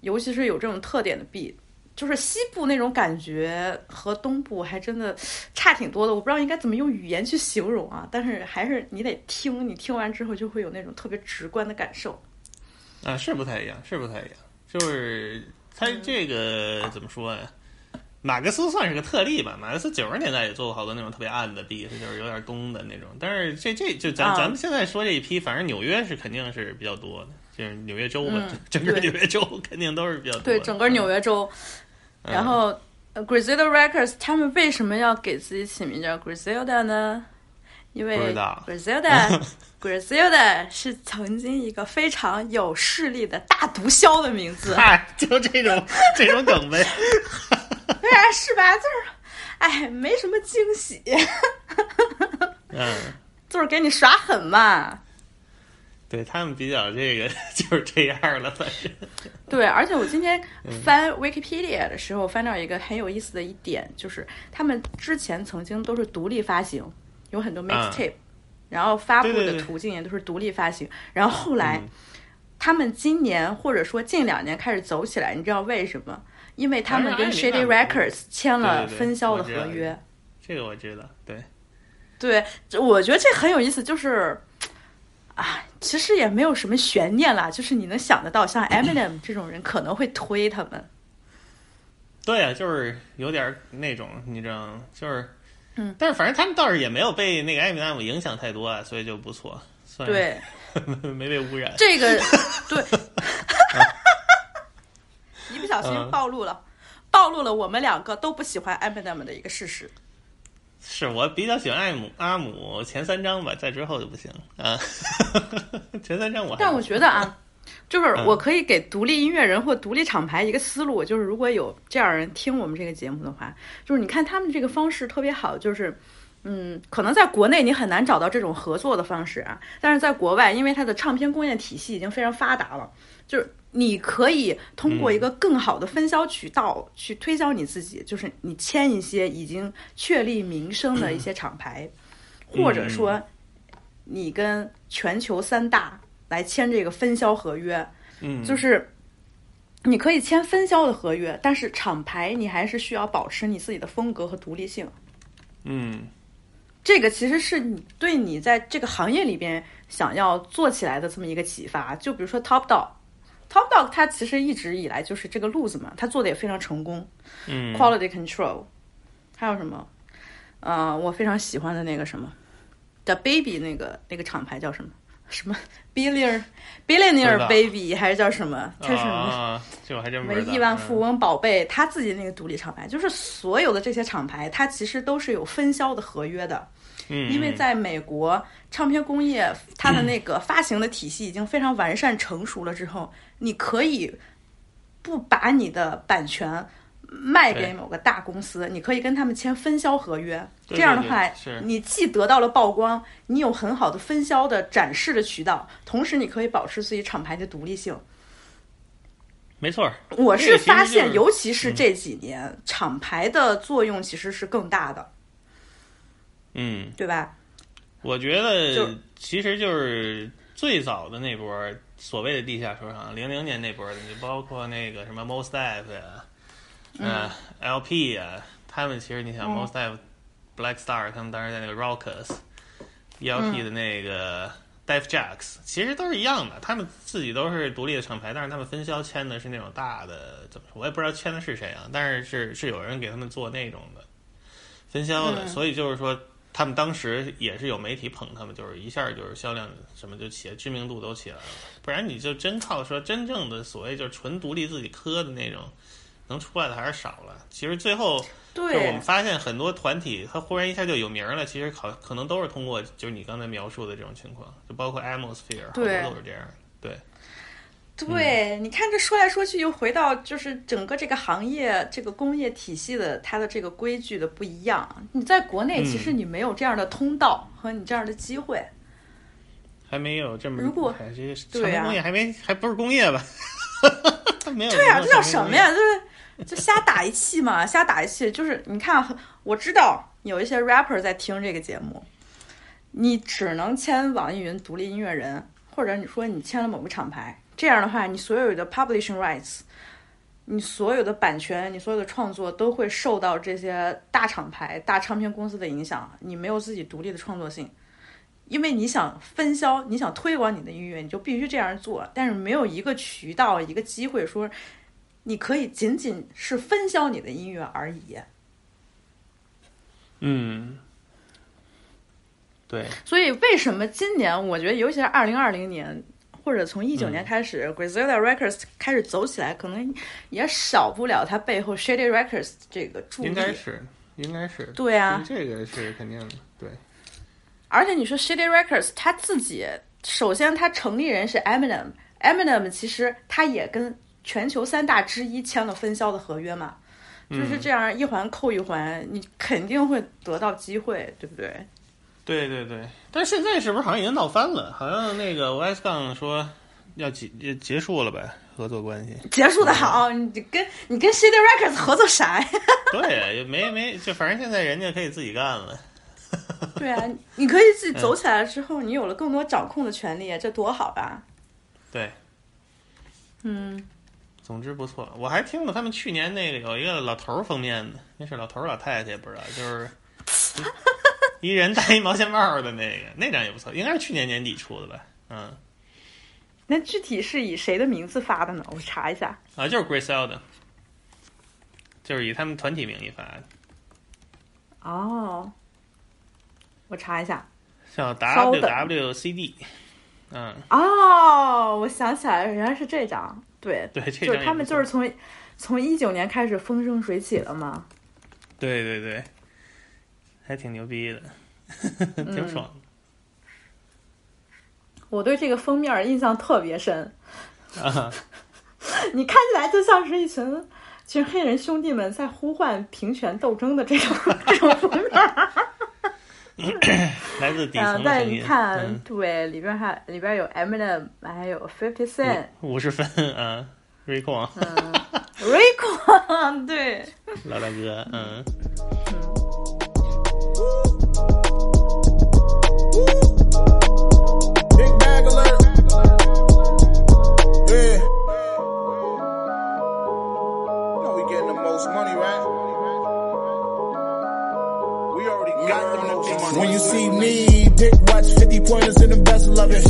尤其是有这种特点的 beat，就是西部那种感觉和东部还真的差挺多的。我不知道应该怎么用语言去形容啊，但是还是你得听，你听完之后就会有那种特别直观的感受。啊，是不太一样，是不太一样。就是他这个怎么说呀？马克思算是个特例吧。马克思九十年代也做过好多那种特别暗的 beat，就是有点东的那种。但是这这就咱、啊咱们现在说这一批，反正纽约是肯定是比较多的，就是纽约州嘛，嗯整个纽约州肯定都是比较多的。对，整个纽约州。嗯，然后、呃 Griselda Records 他们为什么要给自己起名叫 Griselda 呢？因为 Griselda Griselda 是曾经一个非常有势力的大毒枭的名字，嗨，就这种 这种梗呗。对啊，是吧？就是，哎，没什么惊喜，嗯，就是给你耍狠嘛。对他们比较这个就是这样了，反正。对，而且我今天嗯翻 Wikipedia 的时候，翻到一个很有意思的一点，就是他们之前曾经都是独立发行，有很多 mixtape，、然后发布的途径也都是独立发行。然后后来、嗯他们今年或者说近两年开始走起来，你知道为什么？因为他们跟 Shady Records 签了分销的合约。这个我知道，对。对，我觉得这很有意思，就是。啊，其实也没有什么悬念啦，就是你能想得到，像 Eminem 这种人可能会推他们，对呀、就是有点儿那种，你知道吗？就是，嗯，但是反正他们倒是也没有被那个 Eminem 影响太多啊，所以就不错，算对，没被污染。这个 对，一不小心嗯暴露了，暴露了我们两个都不喜欢 Eminem 的一个事实。是我比较喜欢艾姆阿姆前三章吧，在之后就不行啊。前三章我还但我觉得啊，就是嗯我可以给独立音乐人或独立厂牌一个思路，就是如果有这样人听我们这个节目的话，就是你看他们这个方式特别好，就是嗯，可能在国内你很难找到这种合作的方式啊，但是在国外，因为它的唱片工业体系已经非常发达了，就是你可以通过一个更好的分销渠道去推销你自己，就是你签一些已经确立名声的一些厂牌，或者说你跟全球三大来签这个分销合约，嗯，就是你可以签分销的合约，但是厂牌你还是需要保持你自己的风格和独立性。嗯这个其实是你对你在这个行业里边想要做起来的这么一个启发。就比如说 Top Dog，Top Dog 它其实一直以来就是这个路子嘛，它做的也非常成功。嗯 Quality Control，还有什么？呃，我非常喜欢的那个什么，The Baby 那个那个厂牌叫什么？什么 Billionaire Billionaire Baby 还是叫什么？它是什么？什么亿万富嗯翁宝贝，他自己那个独立厂牌，就是所有的这些厂牌，它其实都是有分销的合约的。嗯，因为在美国，唱片工业它的那个发行的体系已经非常完善成熟了之后，你可以不把你的版权卖给某个大公司，你可以跟他们签分销合约。对。这样的话你既得到了曝光，你有很好的分销的展示的渠道，同时你可以保持自己厂牌的独立性。没错儿，我是发现，尤其是这几年，厂牌的作用其实是更大的，嗯，对吧？我觉就得其实就是最早的那波所谓的地下说唱，零零年那波的，就包括那个什么 Most Def 呀，嗯、LP 呀，他们其实你想嗯 Most Def、Black Star，他们当时在那个嗯的那个 Def Jacks，其实都是一样的，他们自己都是独立的厂牌，但是他们分销签的是那种大的，怎么说，我也不知道签的是谁啊，但是是是有人给他们做那种的分销的，嗯所以就是说。他们当时也是有媒体捧他们，就是一下就是销量什么就起来，知名度都起来了。不然你就真靠说真正的所谓就是纯独立自己磕的那种，能出来的还是少了。其实最后就我们，发现很多团体，他忽然一下就有名了，其实好可能都是通过就是你刚才描述的这种情况，就包括 Atmosphere，好多都是这样。对，对，你看这说来说去又回到就是整个这个行业这个工业体系的它的这个规矩的不一样。你在国内其实你没有这样的通道和你这样的机会。还没有这么如果这些对呀工业还没还不是工业吧？没有对啊，没有这叫？什么呀？就是就瞎打一气嘛，瞎打一气。就是你看，我知道有一些 rapper 在听这个节目，你只能签网易云独立音乐人，或者你说你签了某个厂牌，这样的话，你所有的 publishing rights，你所有的版权，你所有的创作都会受到这些大厂牌、大唱片公司的影响，你没有自己独立的创作性。因为你想分销，你想推广你的音乐，你就必须这样做。但是没有一个渠道、一个机会说，你可以仅仅是分销你的音乐而已。嗯，对，所以为什么今年我觉得，尤其是二零二零年，或者从一九嗯年开始、g r i z z l a Records 开始走起来，可能也少不了它背后 Shady Records 这个助力。应该是应该是。对啊，这个是肯定的。对，而且你说 Shady Records 他自己，首先他成立人是 Eminem，Eminem 其实他也跟全球三大之一签了分销的合约嘛，就是这样一环扣一环，你肯定会得到机会，对不对？对对对，但是现在是不是好像已经闹翻了？好像那个 Y 杠说要结结结束了呗，合作关系。结束的好，你跟你跟 Shady Records 合作啥呀？对，也没没，就反正现在人家可以自己干了。对啊，你可以自己走起来之后，你有了更多掌控的权利，这多好吧？对，嗯，总之不错。我还听过他们去年那个有一个老头儿封面的，那是老头儿老太太也不知道，就是 一一人戴一毛线帽的那个，那张也不错，应该是去年年底出的吧？嗯，那具体是以谁的名字发的呢？我查一下。啊，就是 Grace Elden，就是以他们团体名义发的，哦，我查一下。叫 WWCD。嗯，哦，我想起来了，原来是这张。对，对，这就是他们就是从从一九年开始风生水起了嘛。对对对，还挺牛逼的，挺爽的。我对这个封面印象特别深，啊，你看起来就像是一群群黑人兄弟们在呼唤平权斗争的这种这种封面。来自底嗯，层的但声音。你看，嗯，对，里边还里边有 Eminem，还有 Fifty Cent，五十分嗯 Rico，对，老大哥，嗯，Yeah. You know we getting the most money, right? We already got the most money. When you see me, big watch 50 pointers in the bezel of it.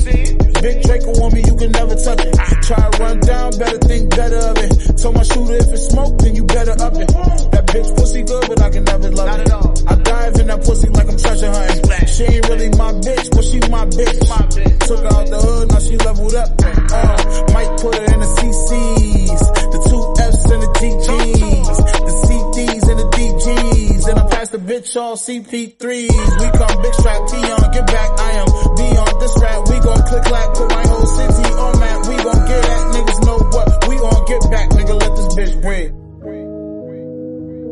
Big Draco on me, you can never touch it. Try to run down, better think better of it. Told my shooter if it's smoke, then you better up it. That bitch pussy good, but I can never love it. I dive in that pussy like I'm treasure hunting. She ain't really my bitch, but she my bitch. My bitch. Took her out the hood, now she leveled up. Uh, might put her in the CCs, the two Fs and the TGs, the CDs and the DGs. And I pass the bitch all CP3s. We call big strap T on, get back. I am beyond this rap. We gon' click clack, put my whole city on map. We gon' get at niggas know what. We gon' get back, nigga. Let this bitch breathe.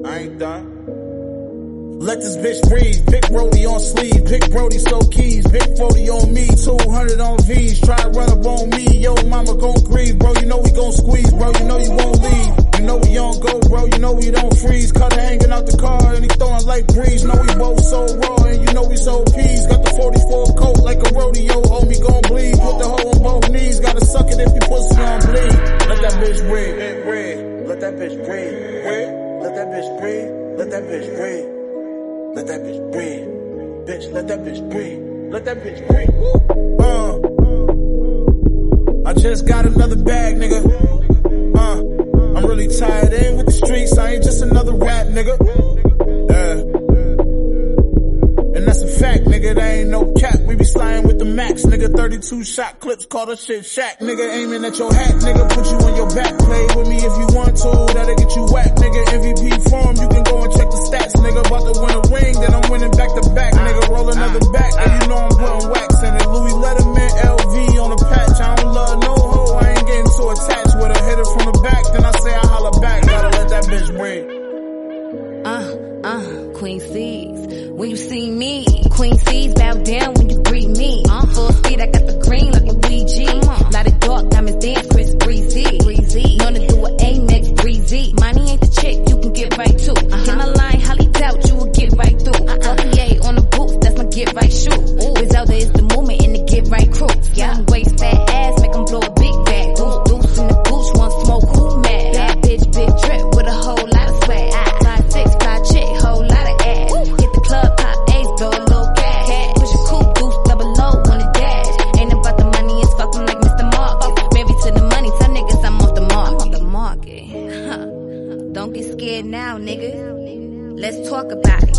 I ain't done. Let this bitch breathe. Big Brody on sleeve. Big Brody so keys. Big 40 on me. 200 on V's. Try run up on me. Yo, mama gon' grieve. Bro, you know we gon' squeeze. Bro, you know you won't leave. You know we on go, bro. You know we don't freeze. Cutter hanging out the car and he throwing like breeze. Know we both so raw and you know we so peas. Got the 44 coat like a rodeo. Homie gon' bleed. Put the hoe on both knees. Gotta suck it if you pussy on bleed. Let that bitch breathe. Breathe. Let that bitch. Breathe. Let that bitch breathe. Let that bitch breathe. Let that bitch breathe. Bitch, let that bitch breathe. Let that bitch breathe. Uh. I just got another bag, nigga. Uh. I'm really tired in with the streets. I ain't just another rap, nigga. Yeah. And that's a fact, nigga. There ain't no cap. We be sliding with the max, nigga. 32 shot clips, call the shit shack, nigga. Aiming at your hat, nigga. Put you on your back. Play with me if you want to. That'll get you whack, nigga. MVP form, you can go and check the stats, nigga. About to win a ring, then I'm winning back to back, nigga. Roll another back, and you know I'm putting wax in it. Louis Letterman, LV on the patch. I don't love no hoe. I ain't getting too attached with her. Hit her from the back, then I say I holla back. Gotta let that bitch breathe. Uh, uh, Queen C's. When you see me, Queen C's bow down when you greet me. Uh, full speed, I got the green like a Ouija. Lot of dark diamonds dance, Chris Breezy. Breezy. Known to do an Amex breezy. Money ain't the chick, you can get right to. Hit my line, highly doubt you will get right through. Uh-uh. on the boots, that's my get right shoe. Griselda is the movement in the get right crew. Yeah, waist fat ass, make 'em blow a big Let's talk about it.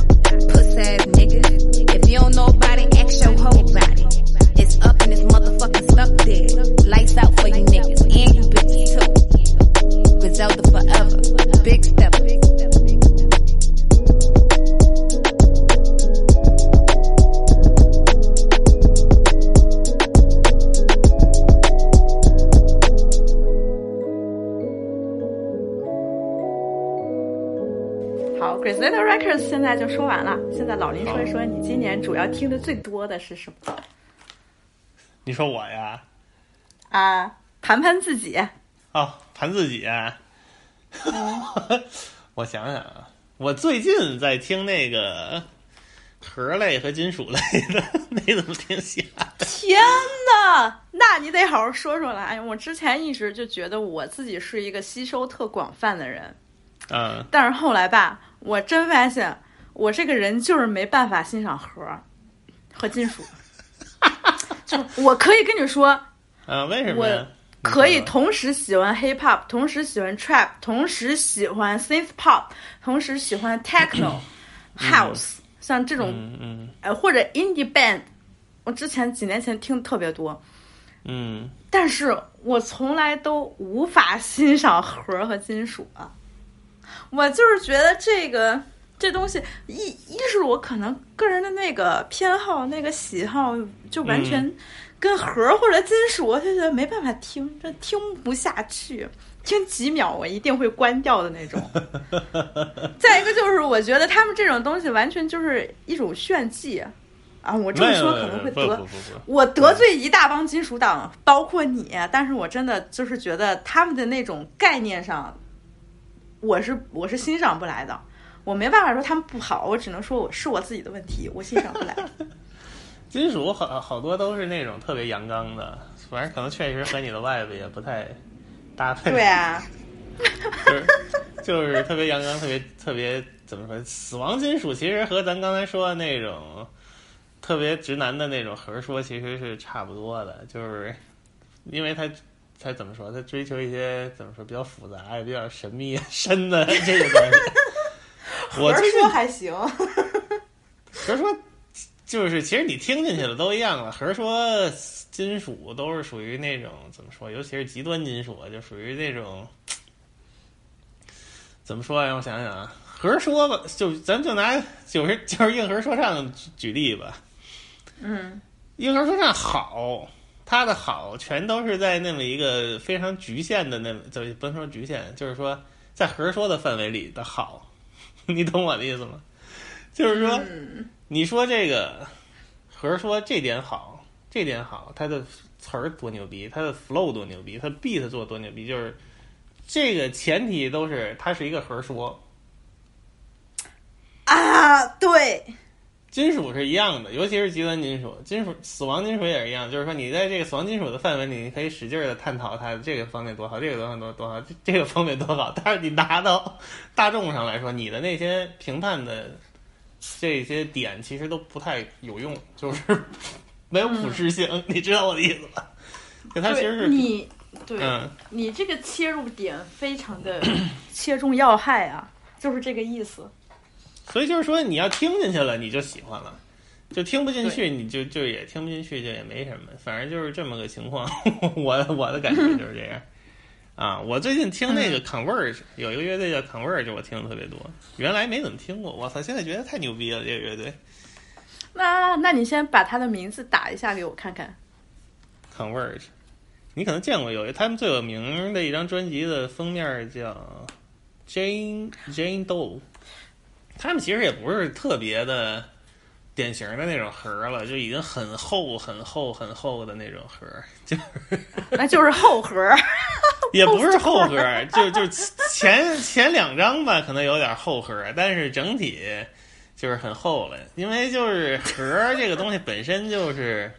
在就说完了。现在老林说一说你今年主要听的最多的是什么？你说我呀？啊，盘盘自己。哦，盘自己啊。我想想啊，我最近在听那个壳类和金属类的，没怎么挺瞎的？天呐，那你得好好说说了。哎，我之前一直就觉得我自己是一个吸收特广泛的人，嗯但是后来吧，我真发现我这个人就是没办法欣赏核儿和金属。就我可以跟你说，啊，为什么我？可以同时喜欢 hip hop，同时喜欢 trap，同时喜欢 synth pop，同时喜欢 techno、house，像这种嗯嗯呃或者 indie band，我之前几年前听的特别多，嗯但是我从来都无法 欣赏核和金属啊。我就是觉得这个这东西，一一是我可能个人的那个偏好、那个喜好，就完全跟核或者金属，我就觉得没办法听，这听不下去。听几秒我一定会关掉的那种。再一个就是，我觉得他们这种东西完全就是一种炫技，啊，我这么说可能会得我得罪一大帮金属党，包括你，但是我真的就是觉得他们的那种概念上，我是我是欣赏不来的。我没办法说他们不好，我只能说我是我自己的问题，我欣赏不来。金属好好多都是那种特别阳刚的，反正可能确实和你的外部也不太搭配。对啊，就是就是特别阳刚，特别特别怎么说？死亡金属其实和咱刚才说的那种特别直男的那种核说其实是差不多的，就是因为他他怎么说？他追求一些怎么说比较复杂、也比较神秘、深的这个东西。我核最近说还行，核说就是，其实你听进去了都一样了。核说金属都是属于那种怎么说，尤其是极端金属，就属于那种怎么说呀？让我想想啊，核说吧，就咱就拿就是就是硬核说唱举举例吧。嗯，硬核说唱好，他的好全都是在那么一个非常局限的那么，就不能说局限，就是说在核说的范围里的好，你懂我的意思吗？就是说，嗯你说这个和说这点好，这点好，它的词儿多牛逼，它的 flow 多牛逼，它 beat 做多牛逼，就是这个前提都是它是一个和说。啊，对，金属是一样的，尤其是极端金属，金属死亡金属也是一样，就是说你在这个死亡金属的范围里，你可以使劲的探讨它这个方面多好，这个方面多多好，这这个方面多好。但是你拿到大众上来说，你的那些评判的这些点其实都不太有用，就是没有普适性，你知道我的意思吧？就它其实是你对、嗯，你这个切入点非常的 切中要害啊，就是这个意思。所以就是说你要听进去了，你就喜欢了。就听不进去，你就就也听不进去，就也没什么，反正就是这么个情况。我我的感觉就是这样。啊，我最近听那个 Converge，、有一个乐队叫 Converge，我听的特别多，原来没怎么听过。我操，现在觉得太牛逼了，这个乐队那那你先把他的名字打一下给我看看。Converge，你可能见过有一他们最有名的一张专辑的封面叫 Jane Jane Doe，他们其实也不是特别的典型的那种盒了，就已经很厚、很厚、很厚的那种盒，就那就是后核。也不是厚盒，就就前前两张吧，可能有点厚盒，但是整体就是很厚了。因为就是盒这个东西本身就是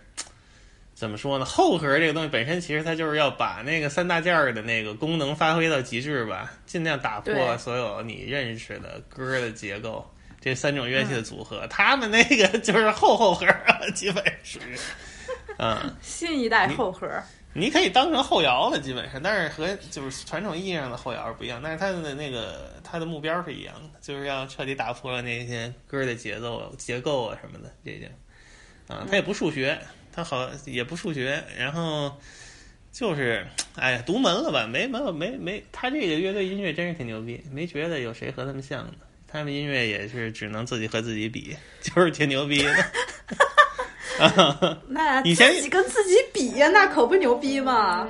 怎么说呢？后盒这个东西本身其实它就是要把那个三大件儿的那个功能发挥到极致吧，尽量打破所有你认识的歌的结构。这三种乐器的组合，他们那个 就是后后盒啊，基本属于，嗯，新一代后核。你可以当成后摇了，基本上，但是和就是传统意义上的后摇是不一样。但是它的那个它的目标是一样的，就是要彻底打破了那些歌的节奏、结构啊什么的这些。啊，它也不数学，它好也不数学，然后就是哎呀，独门了吧？没没有没没，他这个乐队音乐真是挺牛逼，没觉得有谁和他们像的。他们音乐也是只能自己和自己比，就是挺牛逼的。啊 那以前跟自己比呀，那可不牛逼吗？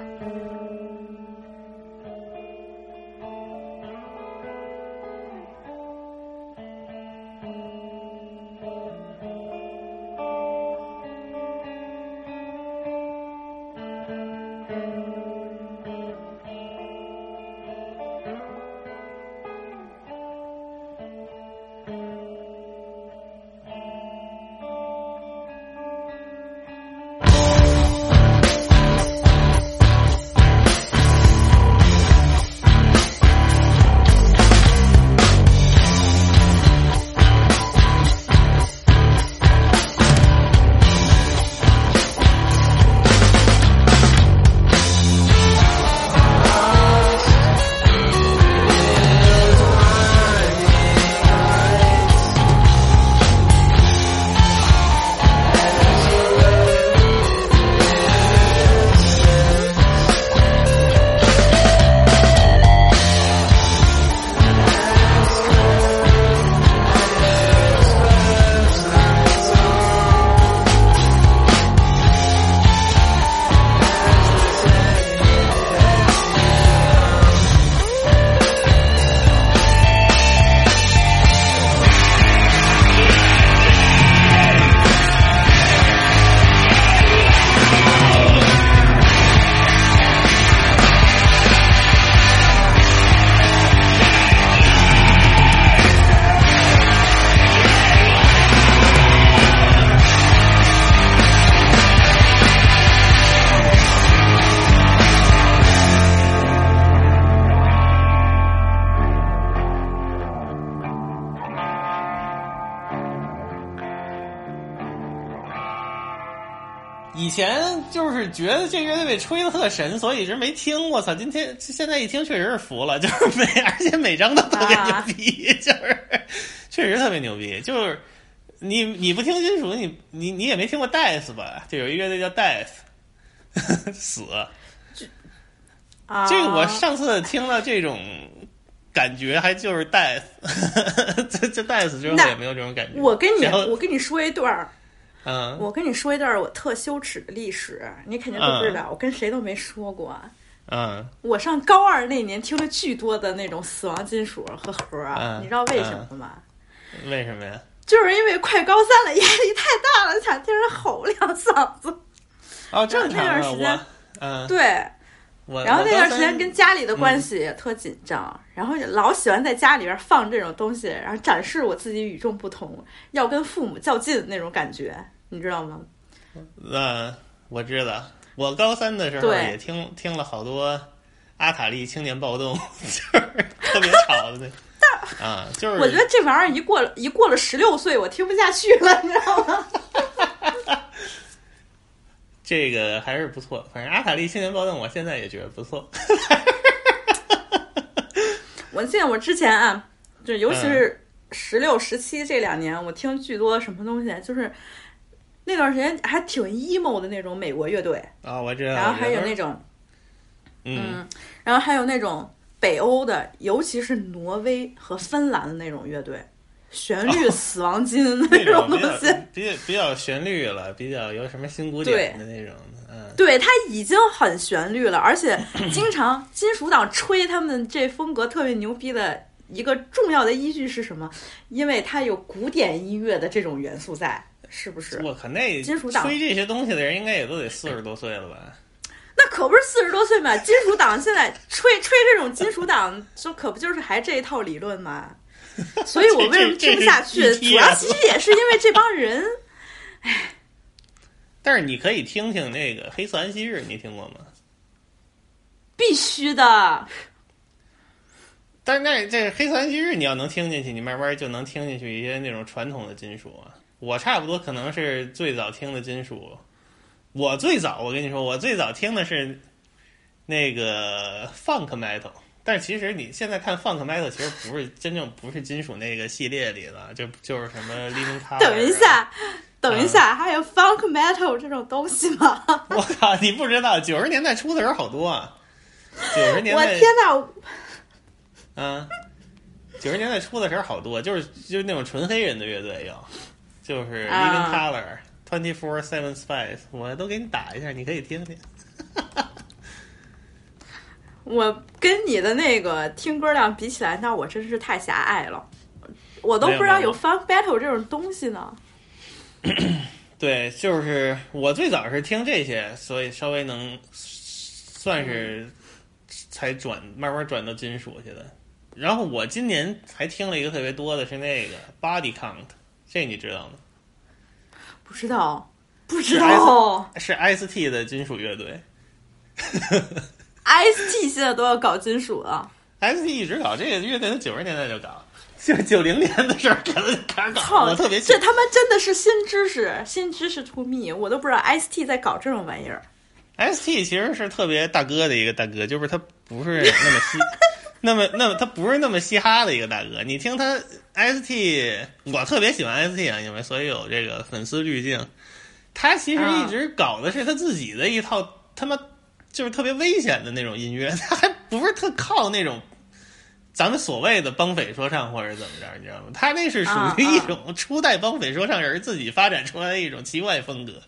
觉得这乐队被吹的特神，所以一直没听。我操，今天现在一听确实是服了，就是每而且每张都特别牛逼，就是确实特别牛逼。就是你你不听金属，你你你也没听过 Death 吧？就有一乐队叫 Death，死。啊，这个我上次听了这种感觉，还就是 Death，这这 Death 之后也没有这种感觉。我跟你我跟你说一段儿，嗯我跟你说一段我特羞耻的历史，你肯定都不知道，我跟谁都没说过。嗯我上高二那年听了巨多的那种死亡金属和核你知道为什么吗？为什么呀？就是因为快高三了，压力太大了，想听人吼两嗓子。哦，正常啊，那段时间嗯，对，我然后那段时间跟家里的关系也特紧张，然后老喜欢在家里边放这种东西，然后展示我自己与众不同，要跟父母较劲的那种感觉，你知道吗？嗯，我知道，我高三的时候也听听了好多阿塔利青年暴动，就是特别吵的那。啊，就是我觉得这玩意儿一过了一过了十六岁，我听不下去了，你知道吗？这个还是不错。反正阿塔利青年暴动，我现在也觉得不错。我记得我之前啊，就尤其嗯是十六、十七这两年，我听巨多什么东西，就是那段时间还挺 emo 的那种美国乐队，啊，我知道。然后还有那种嗯嗯，然后还有那种北欧的，尤其是挪威和芬兰的那种乐队，旋律死亡金的那那种东西。比较比较旋律了，比较有什么新古典的那种。对，它已经很旋律了，而且 经常金属党吹他们这风格特别牛逼的一个重要的依据是什么？因为它有古典音乐的这种元素在，是不是？我靠，那金属党吹这些东西的人应该也都得四十多岁了吧？那可不是四十多岁嘛，金属党现在吹吹这种金属党，就可不就是还这一套理论嘛？所以我为什么听不下去？主要其实也是因为这帮人，但是你可以听听那个黑色安息日，你听过吗？必须的。但是那这黑色安息日你要能听进去，你慢慢就能听进去一些那种传统的金属啊。我差不多可能是最早听的金属，我最早我跟你说，我最早听的是那个 funk metal。但是其实你现在看 funk metal，其实不是真正不是金属那个系列里的，就就是什么 living color、啊。等一下，等一下，还有 funk metal 这种东西吗？我靠，你不知道，九十年代出的时候好多啊，九十年代，我天哪！嗯，九十年代出的时候好多，就是就是那种纯黑人的乐队有，就是啊 Living Color、Twenty Four Seven Spice，我都给你打一下，你可以听听。我跟你的那个听歌量比起来，那我真是太狭隘了，我都不知道有 funk battle 这种东西呢。对，就是我最早是听这些，所以稍微能算是才转慢慢转到金属去的。然后我今年还听了一个特别多的是那个 Body Count，这你知道吗？不知道，不知道。是 ST 的金属乐队 ST 现在都要搞金属了，，ST 一直搞这个乐队，从九十年代就搞，就是九零年的事儿，可能开始搞，操！我特别这他妈真的是新知识，新知识 to me，我都不知道 ST 在搞这种玩意儿。ST 其实是特别大哥的一个大哥，就是他不是那么嘻，那么那么他不是那么嘻哈的一个大哥。你听他 ST，我特别喜欢 ST 啊，因为所以有这个粉丝滤镜。他其实一直搞的是他自己的一套他妈就是特别危险的那种音乐，他还不是特靠那种咱们所谓的帮匪说唱或者怎么着，你知道吗？他那是属于一种初代帮匪说唱人自己发展出来的一种奇怪风格，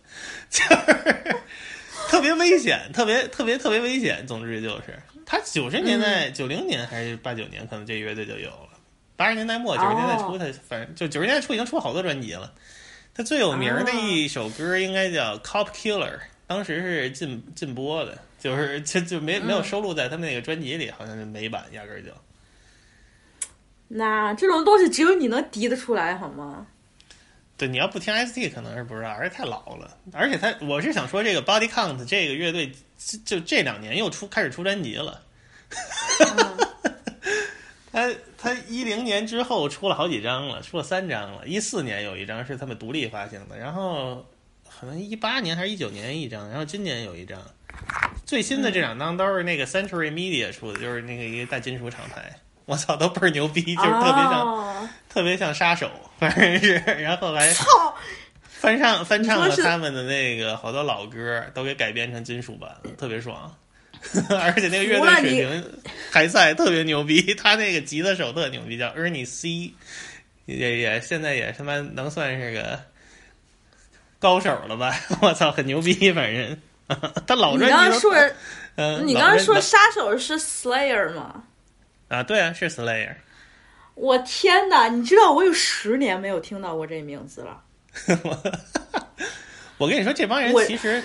就是。特别危险，特别特别特别危险。总之就是，他九十年代、九零、年还是八九年，可能这乐队就有了。八十年代末、九十年代初，他反正就九十年代初已经出好多专辑了。他最有名的一首歌应该叫《Cop Killer》，当时是禁禁播的，就是 就就没没有收录在他们那个专辑里，好像就美版，压根儿就。那这种东西只有你能敌得出来，好吗？对，你要不听 ST 可能是不知道，而且太老了。而且他，我是想说，这个 Body Count 这个乐队，就这两年又出开始出专辑了。他他一零年之后出了好几张了，出了三张了。一四年有一张是他们独立发行的，然后可能一八年还是一九年一张，然后今年有一张。最新的这两张都是那个 Century Media 出的，就是那个一个大金属厂牌。我操，都倍儿牛逼，就是特别像、哦特别像杀手，反正是，然后还操！翻唱翻唱了他们的那个好多老歌，都给改编成金属版了，特别爽。而且那个乐队水平还在，特别牛逼。他那个吉他手特牛逼，叫 Ernie C，也也现在也他妈能算是个高手了吧？我操，很牛逼，反正 他老你专辑都刚刚说，嗯，你刚刚说杀手是 Slayer 吗？啊，对啊，是 Slayer。我天哪！你知道我有十年没有听到过这名字了。我跟你说，这帮人其实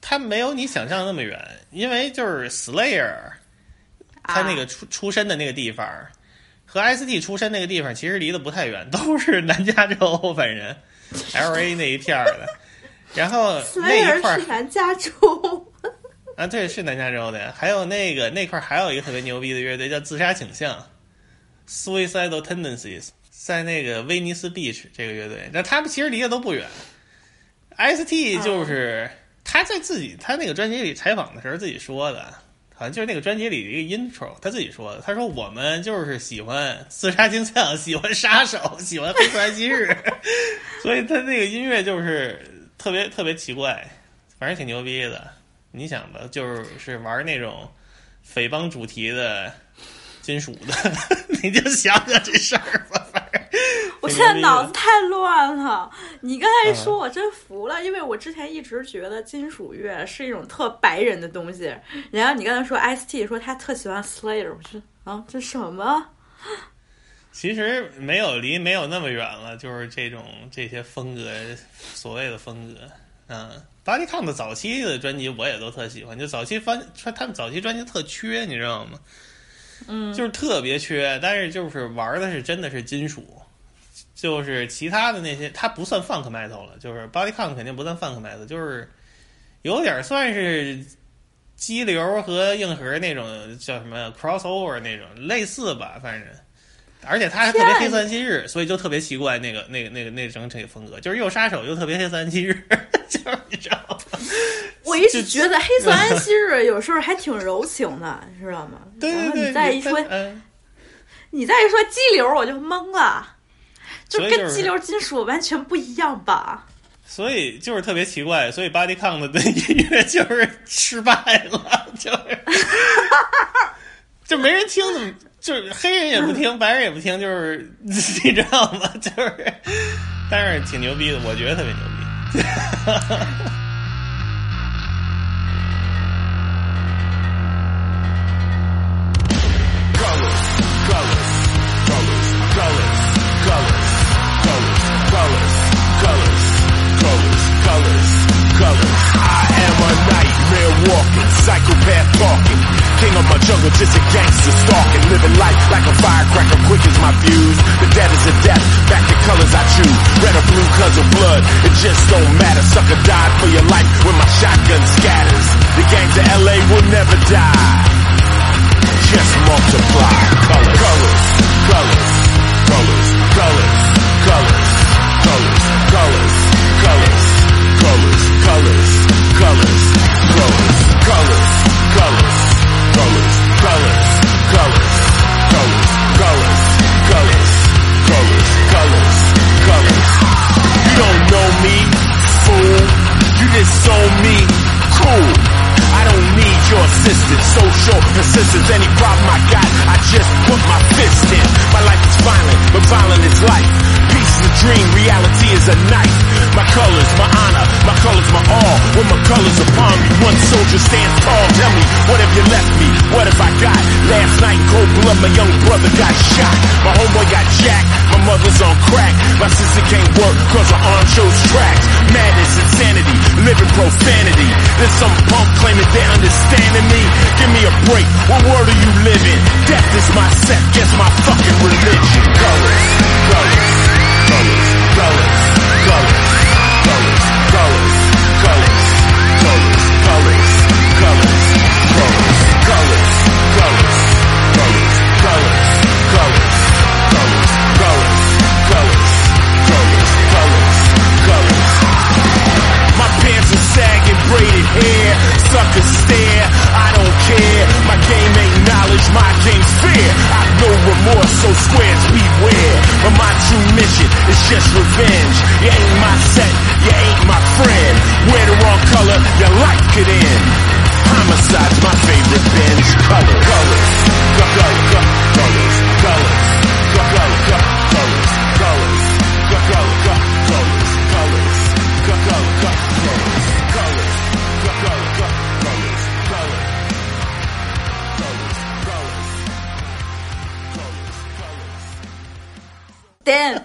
他没有你想象的那么远，因为就是 Slayer，他那个出、出身的那个地方和 ST 出身那个地方其实离得不太远，都是南加州，反正 LA 那一片儿的。然后那一 Slayer 是南加州。啊，对，是南加州的。还有那个那块儿还有一个特别牛逼的乐队叫自杀倾向 （Suicidal Tendencies），在那个威尼斯 Beach 这个乐队，那他们其实离得都不远。ST 就是、他在自己他那个专辑里采访的时候自己说的，好像就是那个专辑里的一个 intro，他自己说的。他说我们就是喜欢自杀倾向，喜欢杀手，喜欢黑色安息日，所以他那个音乐就是特别特别奇怪，反正挺牛逼的。你想吧，就是是玩那种匪帮主题的金属的，你就想想这事儿吧。反正我现在脑子太乱了。你刚才一说，嗯我真服了，因为我之前一直觉得金属乐是一种特白人的东西。然后你刚才说 ST 说他特喜欢 Slayer，我说啊，这什么？其实没有离没有那么远了，就是这种这些风格，所谓的风格，嗯。Body Count 的早期的专辑我也都特喜欢，就早期翻他们早期专辑特缺，你知道吗？嗯，就是特别缺，但是就是玩的是真的是金属，就是其他的那些它不算 funk metal 了，就是 Body Count 肯定不算 funk metal，就是有点算是激流和硬核那种叫什么 crossover 那种类似吧，反正。而且他还特别黑色安息日，所以就特别奇怪，那个、那个、那个、那整体风格，就是又杀手又特别黑色安息日，就是你知道吗？我一直觉得黑色安息日有时候还挺柔情的，你知道吗？对对对，然后你再一说，嗯，你再一说激流，我就懵了，就跟激流金属完全不一样吧？所以就是特别奇怪，所以 Body Count 的音乐就是失败了，就是 就没人听，怎么就是黑人也不听，白人也不听，就是 你知道吗？就是，但是挺牛逼的，我觉得特别牛逼。Living life like a firecracker, quick as my fuse. The dead is a death, back to colors I choose. Red or blue, cause of blood, it just don't matter. Sucker died for your life when my shotgun scatters. The gangs of LA will never die just multiply. Colors, colors, colors, colors, colors, colors, colors, colors, colors, colors, colors, colors, colors, colors, colors, colors, colors, me, fool. You disown me, cool. I don't need your assistance, social assistance. Any problem I got, I just put my fist in. My life is violent, but violent is life. A dream, reality is a knife. My colors, my honor, my colors, my all. When my colors upon me, one soldier stands tall. Tell me, what have you left me? What have I got? Last night in cold blood, my young brother got shot. My homeboy got jacked, my mother's on crack. My sister can't work cause her arm shows tracks. Madness, insanity, living profanity. There's some punk claiming they're understanding me. Give me a break, what world are you living? Death is my set, guess my fucking religion. Colors, colors, Suckers stare, I don't care, my game ain't my game's fair. I know remorse, so squares beware. But my true mission is just revenge. You ain't my set, you ain't my friend. Wear the wrong color, your life could end. Homicide's my favorite binge. color. colors, colors, colors, colors. colors.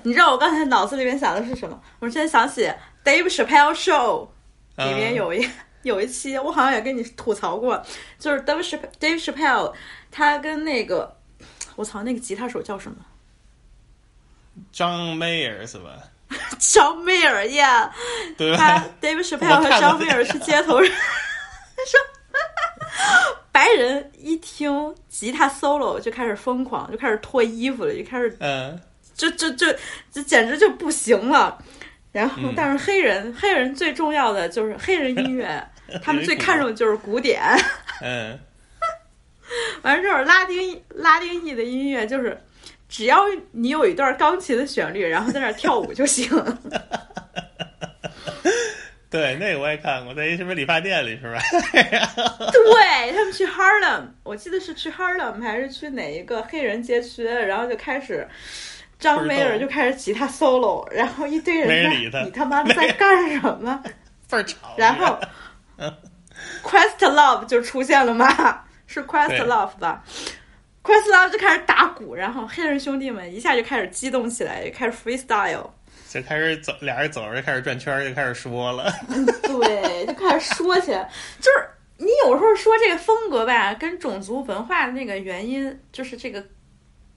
你知道我刚才脑子里面想的是什么？我现在想起 Dave Chappelle Show 里面有一、有一期，我好像也跟你吐槽过，就是 Dave Chappelle Dave Chappelle 他跟那个我操那个吉他手叫什么？张梅尔是吧？张梅尔呀，对他吧？Dave Chappelle 和张梅尔是街头人，说白人一听吉他 solo 就开始疯狂，就开始脱衣服了，就开始嗯，就就就就简直就不行了。然后嗯，但是黑人黑人最重要的就是黑人音乐，他们最看重的就是古典。嗯，完了这种拉丁拉丁裔的音乐，就是只要你有一段钢琴的旋律，然后在那儿跳舞就行。对，那个我也看过，在一什么理发店里是吧？对他们去 Harlem，我记得是去 Harlem 还是去哪一个黑人街区，然后就开始。张梅尔就开始吉他 solo，然后一堆人在没理他你他妈的在干什么？倍儿吵。然后 Questlove 就出现了嘛，是 Questlove 吧？Questlove 就开始打鼓，然后黑人兄弟们一下就开始激动起来，就开始 freestyle，就开始走，俩人走着就开始转圈，就开始说了。对，就开始说起来。就是你有时候说这个风格吧，跟种族文化的那个原因，就是这个。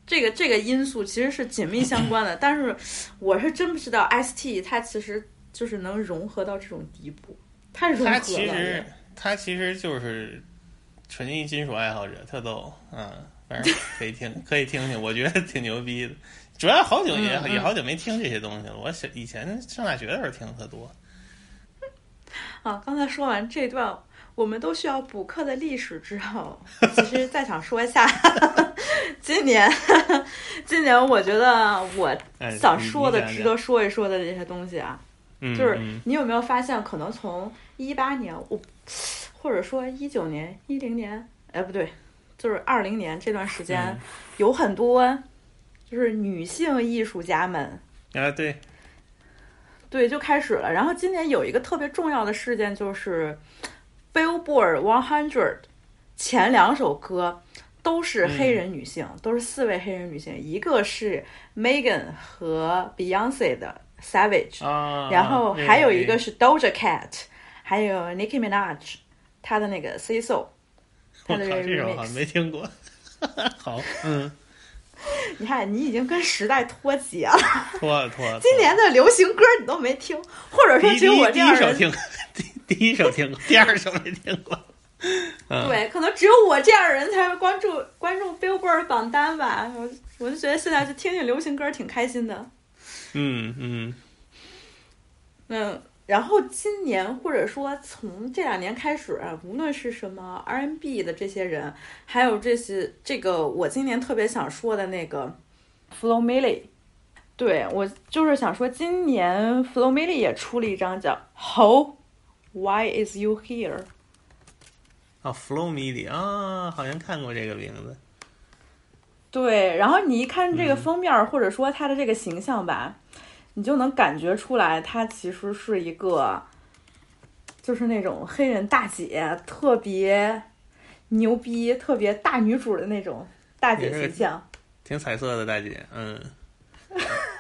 这个这个因素其实是紧密相关的，但是我是真不知道 ST 它其实就是能融合到这种地步，太融合了。他其实他其实就是纯金金属爱好者，特逗，嗯，反正可以听，可以听听，我觉得挺牛逼的。主要好久也、也好久没听这些东西了，我小以前上大学的时候听的特多。啊，刚才说完这段，我们都需要补课的历史之后，其实再想说一下，今年，今年我觉得我哎想说的、值得说一说的这些东西啊，嗯，就是嗯你有没有发现，可能从一八年，我或者说一九年、一零年，哎，不对，就是二零年这段时间，嗯有很多就是女性艺术家们。啊，对，对，就开始了。然后今年有一个特别重要的事件，就是 Billboard One Hundred 前两首歌都是黑人女性，都是四位黑人女性，一个是 Megan 和 Beyonce 的 Savage，、啊，然后还有一个是 Doja Cat，还有 Nicki Minaj，她的那个 Say So，她的我靠，这首好像。没听过。好，嗯，你看，你已经跟时代脱节了。脱了脱了。今年的流行歌你都没听，或者说只有我这第一样人首听过，第第一首听过，第二首没听过。嗯，对，可能只有我这样的人才会关注关注 Billboard 榜单吧。我我就觉得现在就听听流行歌挺开心的。嗯嗯，嗯，然后今年或者说从这两年开始，啊无论是什么 R&B 的这些人，还有这些这个我今年特别想说的那个 Flo Milli，对我就是想说，今年 Flo Milli 也出了一张叫《How Why Is You Here》。啊，Flow Midi 啊，好像看过这个名字。对，然后你一看这个嗯封面儿，或者说她的这个形象吧，你就能感觉出来，她其实是一个，就是那种黑人大姐，特别牛逼、特别大女主的那种大姐形象，挺彩色的大姐，嗯，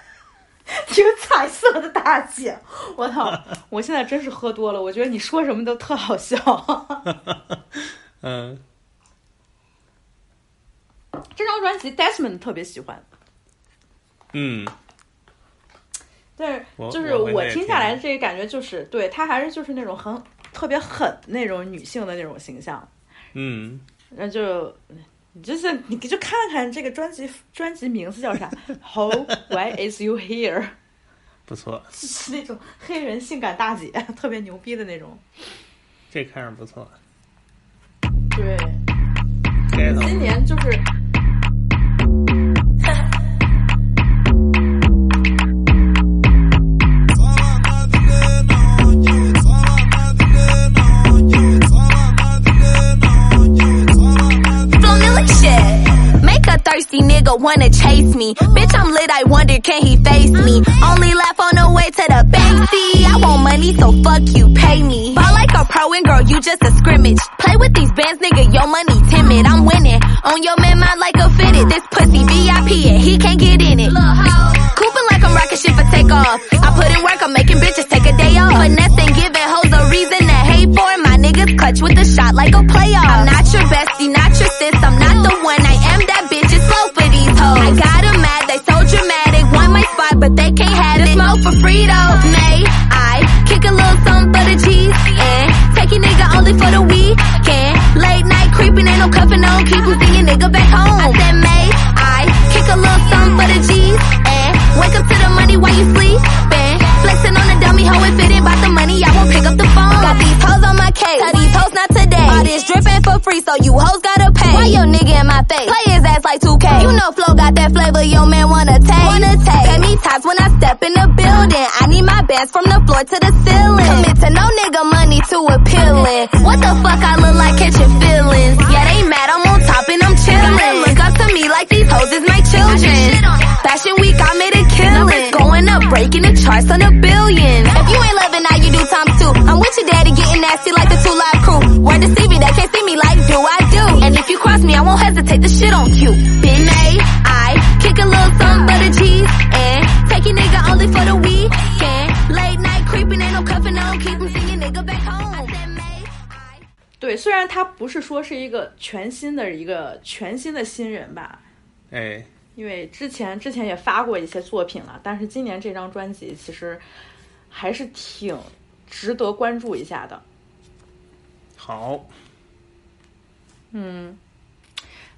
挺彩色的大姐。我操！我现在真是喝多了，我觉得你说什么都特好笑。嗯，这张专辑 Desmond 特别喜欢。嗯，但是就是我听下来听这个感觉就是，对她还是就是那种很特别狠那种女性的那种形象，嗯，那就你就是你就看看这个专辑专辑名字叫啥，How Why Is You Here？不错，是那种黑人性感大姐，特别牛逼的那种。这看着不错。对，今年就是 nigga wanna chase me. Bitch, I'm lit, I wonder can he face me? Only laugh on the way to the banksy. I want money, so fuck you, pay me. Ball like a pro and girl, you just a scrimmage. Play with these bands, nigga, your money timid. I'm winning. On your man, mind like a fitted. This pussy VIP, and he can't get in it. Cooping like I'm rocking shit for takeoff. I put in work, I'm making bitches take a day off. Finesse and giving hoes a reason to hate for. My niggas clutch with a shot like a playoff. I'm not your bestie, not your sis. I'm not the one. I got got 'em mad, they so dramatic. Want my spot, but they can't have it. Smoke for free though. May I kick a little something for the cheese and take your nigga only for the weekend. Late night creeping, ain't no cuffing on. Keep losing your nigga back home. I said May I kick a little something for the G's and wake up to the money while you sleeping. Flexing on the dummy hoe and fitting about the money. I won't pick up the phone. Got these hoes on my case. Tell these hoes not today. All this dripping for free, so you hoes gotta pay. Why your nigga in my face? Play his ass like 2K. You know Flo got that flavor, your man wanna take. Wanna take. Pay me ties when I step in the building. I need my bands from the floor to the ceiling. Commit to no nigga money too appealing. What the fuck I look like catching feelings? Yeah, they mad, I'm on top and I'm chillin'. Gotta look up to me like these hoes is my children. Fashion week, I made a killing. Going up, breaking the charts on a billion. If you ain't loving now, you do times two. I'm with your daddy getting nasty like the two live. Word to see me, they can't see me like do I do. And if you cross me, I won't hesitate to shit on you. Been May, I kick a little something for the cheese and take your nigga only for the weekend. Late night creeping, ain't no cuffing on. Keep him singing nigga back home. 对，虽然他不是说是一个全新的一个全新的新人吧，哎，因为之前之前也发过一些作品了，但是今年这张专辑其实还是挺值得关注一下的。好，嗯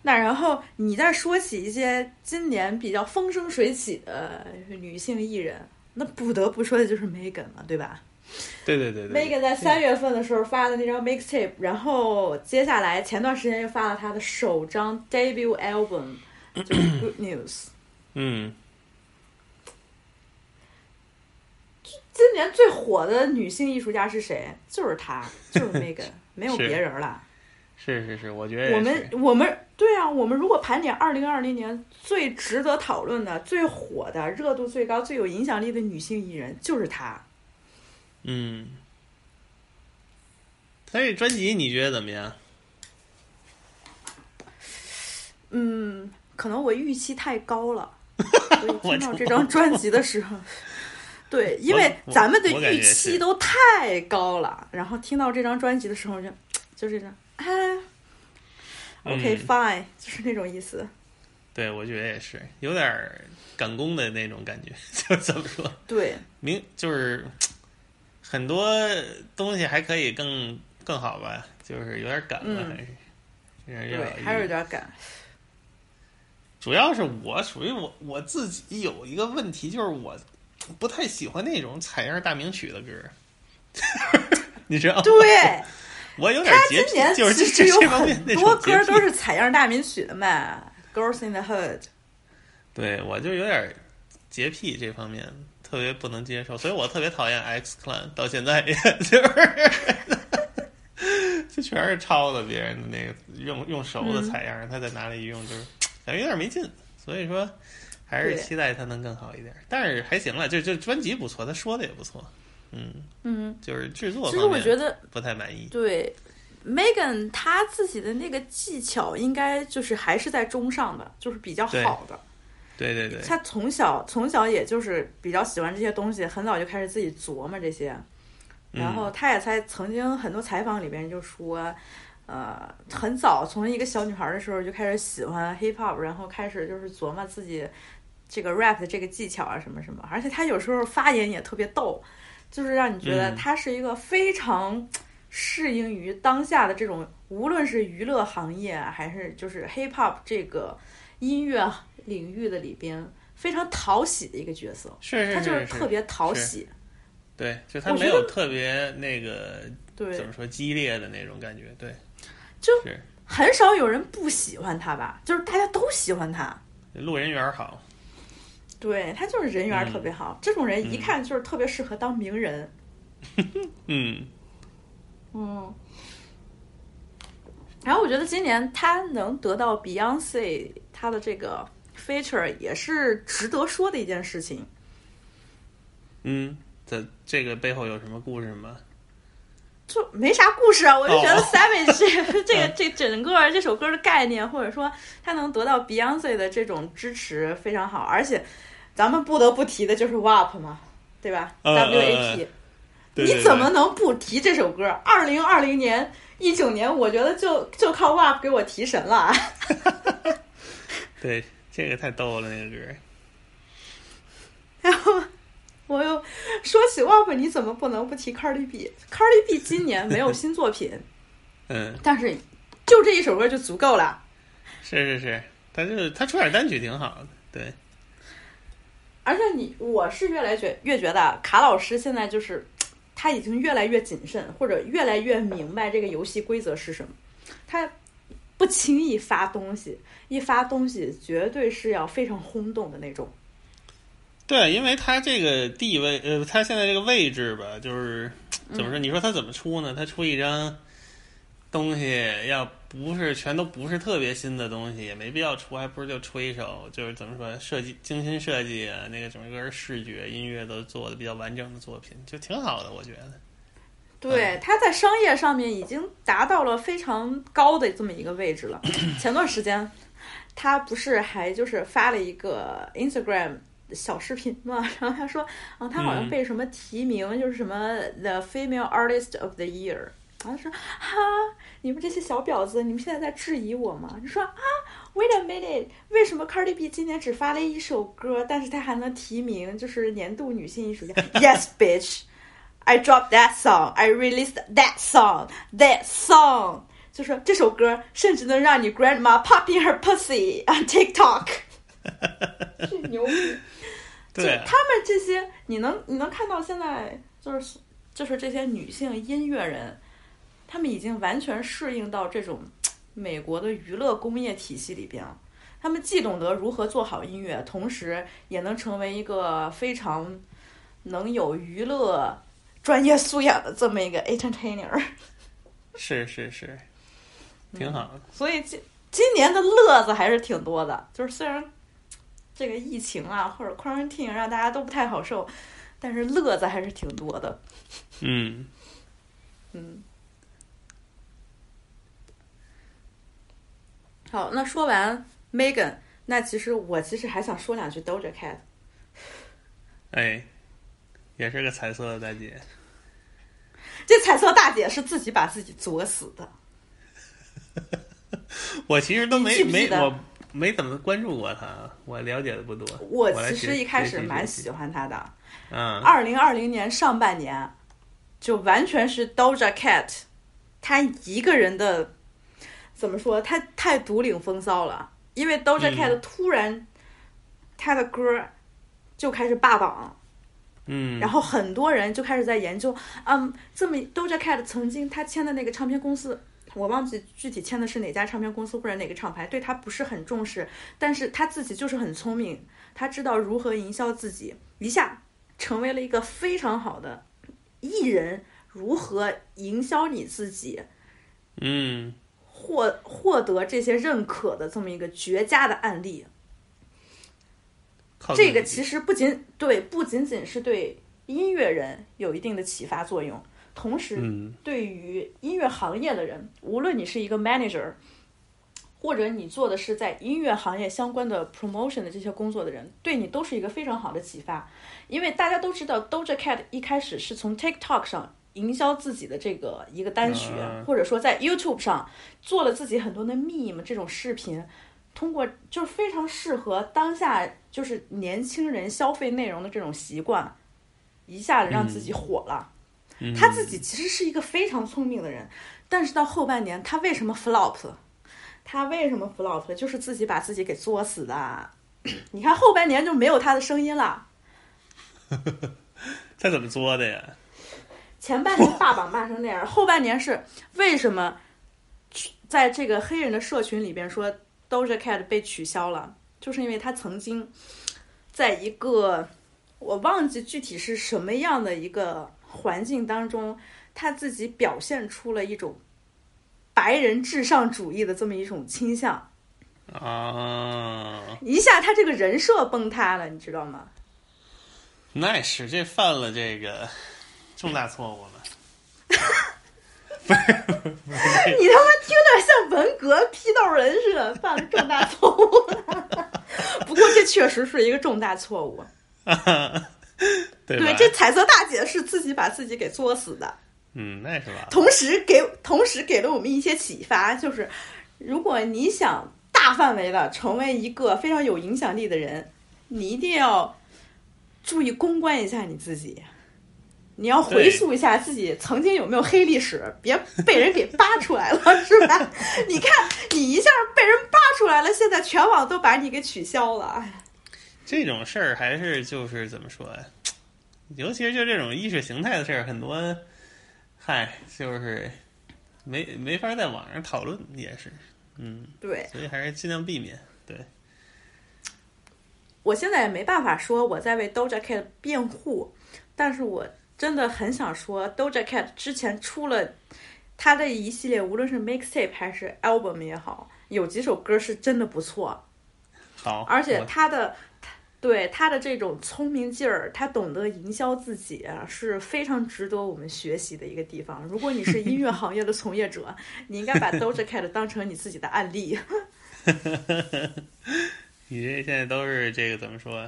那然后你再说起一些今年比较风生水起的女性艺人，那不得不说的就是 Megan 了，对吧对对对对？Megan 在三月份的时候发的那张 mixtape，然后接下来前段时间又发了她的首张 debut album，就是 Good News。嗯，今年最火的女性艺术家是谁？就是她，就是 Megan，没有别人了。是是是，我觉得我们我们对啊，我们如果盘点二零二零年最值得讨论的、最火的、热度最高、最有影响力的女性艺人，就是她。嗯，她这专辑你觉得怎么样？嗯，可能我预期太高了，所以听到这张专辑的时候，对，因为咱们的预期都太高了，然后听到这张专辑的时候就就是这种，啊，OK 嗯 fine，就是那种意思。对，我觉得也是有点赶工的那种感觉，就怎么说？对，明就是很多东西还可以更更好吧，就是有点赶了，嗯还是对，还是有点赶。主要是我属于我我自己有一个问题，就是我不太喜欢那种采样大名曲的歌，你知道？对，我有点他洁癖，就是这这方面很多歌都是采样大名曲的嘛，《Girls in the Hood》。对我就有点洁癖这方面特别不能接受，所以我特别讨厌 X Clan，到现在也就是 就全是抄的别人的那个用用熟的采样，他在哪里用就是感觉有点没劲，所以说还是期待他能更好一点。但是还行了，就就专辑不错，他说的也不错，嗯，嗯，就是制作其实我觉得不太满意。对 Megan 她自己的那个技巧应该就是还是在中上的，就是比较好的。对对对，她从小从小也就是比较喜欢这些东西，很早就开始自己琢磨这些。然嗯后她也在曾经很多采访里边就说，呃，很早从一个小女孩的时候就开始喜欢 hip hop，然后开始就是琢磨自己这个 rap 的这个技巧啊什么什么。而且他有时候发言也特别逗，就是让你觉得他是一个非常适应于当下的这种，无论是娱乐行业啊还是就是 hip hop 这个音乐领域的里边非常讨喜的一个角色。是是他就是是特别讨喜，对，就他没有特别那个对怎，么说激烈的那种感觉，对，就是很少有人不喜欢他吧，就是大家都喜欢他。路人缘好。对他就是人缘特别好，这种人一嗯看就是特别适合当名人。嗯，嗯，然后我觉得今年他能得到 Beyonce 他的这个 feature 也是值得说的一件事情。嗯，这这个背后有什么故事吗？就没啥故事啊，我就觉得哦 Savage 这这个这整个这首歌的概念，或者说他能得到 Beyonce 的这种支持非常好，而且咱们不得不提的就是 WAP 嘛，对吧、嗯 w a 嗯 p 对你怎么能不提这首歌？二零二零年、一九年，我觉得就就靠 WAP 给我提神了啊！对这个太逗了，那个歌。然 后我又说起 WAP，你怎么不能不提 Cardi B？Cardi B 今年没有 新作品，嗯，但是就这一首歌就足够了。是是是，他就他出点单曲挺好的，对，而且你，我是越来越越觉得卡老师现在就是他已经越来越谨慎，或者越来越明白这个游戏规则是什么。他不轻易发东西，一发东西绝对是要非常轰动的那种。对，因为他这个地位，呃，他现在这个位置吧，就是怎么说？你说他怎么出呢？他出一张东西，要不是全都不是特别新的东西，也没必要出，还不如就出一首，就是怎么说，设计精心设计啊，那个整个视觉、音乐都做的比较完整的作品，就挺好的，我觉得。对，他在商业上面已经达到了非常高的这么一个位置了。前段时间，他不是还就是发了一个 Instagram 小视频嘛，然后他说，啊，他好像嗯被什么提名，就是什么 The Female Artist of the Year。然后说哈，你们这些小婊子，你们现在在质疑我吗？你说啊，Wait a minute，为什么 Cardi B 今年只发了一首歌，但是她还能提名就是年度女性艺术家？Yes, bitch。I dropped that song. I released that song. That song. 就是这首歌甚至能让你 grandma pop in her pussy on TikTok，是牛逼。就对，啊他们这些，你能你能看到现在就是就是这些女性音乐人，她们已经完全适应到这种 美国的娱乐工业体系里边了。他们既懂得如何做好音乐，同时也能成为一个非常能有娱乐专业素养的这么一个 entertainer。是是是，挺好的。所以今今年的乐子还是挺多的，就是虽然这个疫情啊或者 quarantine 让大家都不太好受，但是乐子还是挺多的。嗯，嗯，好，那说完 Megan，那其实我其实还想说两句 Doja Cat。哎，也是个彩色的大姐。这彩色大姐是自己把自己作死的。我其实都你没没我没怎么关注过她，我了解的不多。我其实一开始蛮喜欢她的，嗯，二零二零年上半年就完全是 Doja Cat，她一个人的怎么说？他太独领风骚了，因为 Doja 嗯 Cat 突然他的歌就开始霸榜。嗯，然后很多人就开始在研究，嗯，这么 Doja Cat 曾经他签的那个唱片公司，我忘记具体签的是哪家唱片公司或者哪个厂牌，对他不是很重视，但是他自己就是很聪明，他知道如何营销自己，一下成为了一个非常好的艺人，如何营销你自己，嗯获获得这些认可的这么一个绝佳的案例。这个其实不仅对，不仅仅是对音乐人有一定的启发作用，同时嗯对于音乐行业的人，无论你是一个 manager，或者你做的是在音乐行业相关的 promotion 的这些工作的人，对你都是一个非常好的启发。因为大家都知道，Doja Cat 一开始是从 TikTok 上营销自己的这个一个单曲，嗯或者说在 YouTube 上做了自己很多的 meme 这种视频，通过就是非常适合当下就是年轻人消费内容的这种习惯，一下子让自己火了。嗯他自己其实是一个非常聪明的人，但是到后半年他为什么 flop？他为什么 flop 了？就是自己把自己给作死的。你看后半年就没有他的声音了。他怎么作的呀？前半年霸榜骂成那样，后半年是为什么？在这个黑人的社群里边说 Doja Cat 被取消了，就是因为他曾经在一个我忘记具体是什么样的一个环境当中，他自己表现出了一种白人至上主义的这么一种倾向。啊，一下他这个人设崩塌了，你知道吗？那是这犯了这个重大错误了。你他妈听着像文革批斗人似的，犯了重大错误。不过这确实是一个重大错误。对？对，这彩色大姐是自己把自己给作死的，嗯，那是吧？同时给同时给了我们一些启发，就是如果你想大范围的成为一个非常有影响力的人，你一定要注意公关一下你自己。你要回溯一下自己曾经有没有黑历史，别被人给扒出来了，是吧？你看，你一下被人扒出来了，现在全网都把你给取消了。哎这种事儿还是就是怎么说呀？尤其是就这种意识形态的事儿，很多，嗨，就是没没法在网上讨论，也是，嗯，对，所以还是尽量避免。对，我现在也没办法说我在为 Doja Cat 辩护，但是我真的很想说，Doja Cat 之前出了他的一系列，无论是 mixtape 还是 album 也好，有几首歌是真的不错，好，而且他的。对他的这种聪明劲儿，他懂得营销自己，啊是非常值得我们学习的一个地方。如果你是音乐行业的从业者，你应该把 Doja Cat 当成你自己的案例。你这现在都是这个怎么说？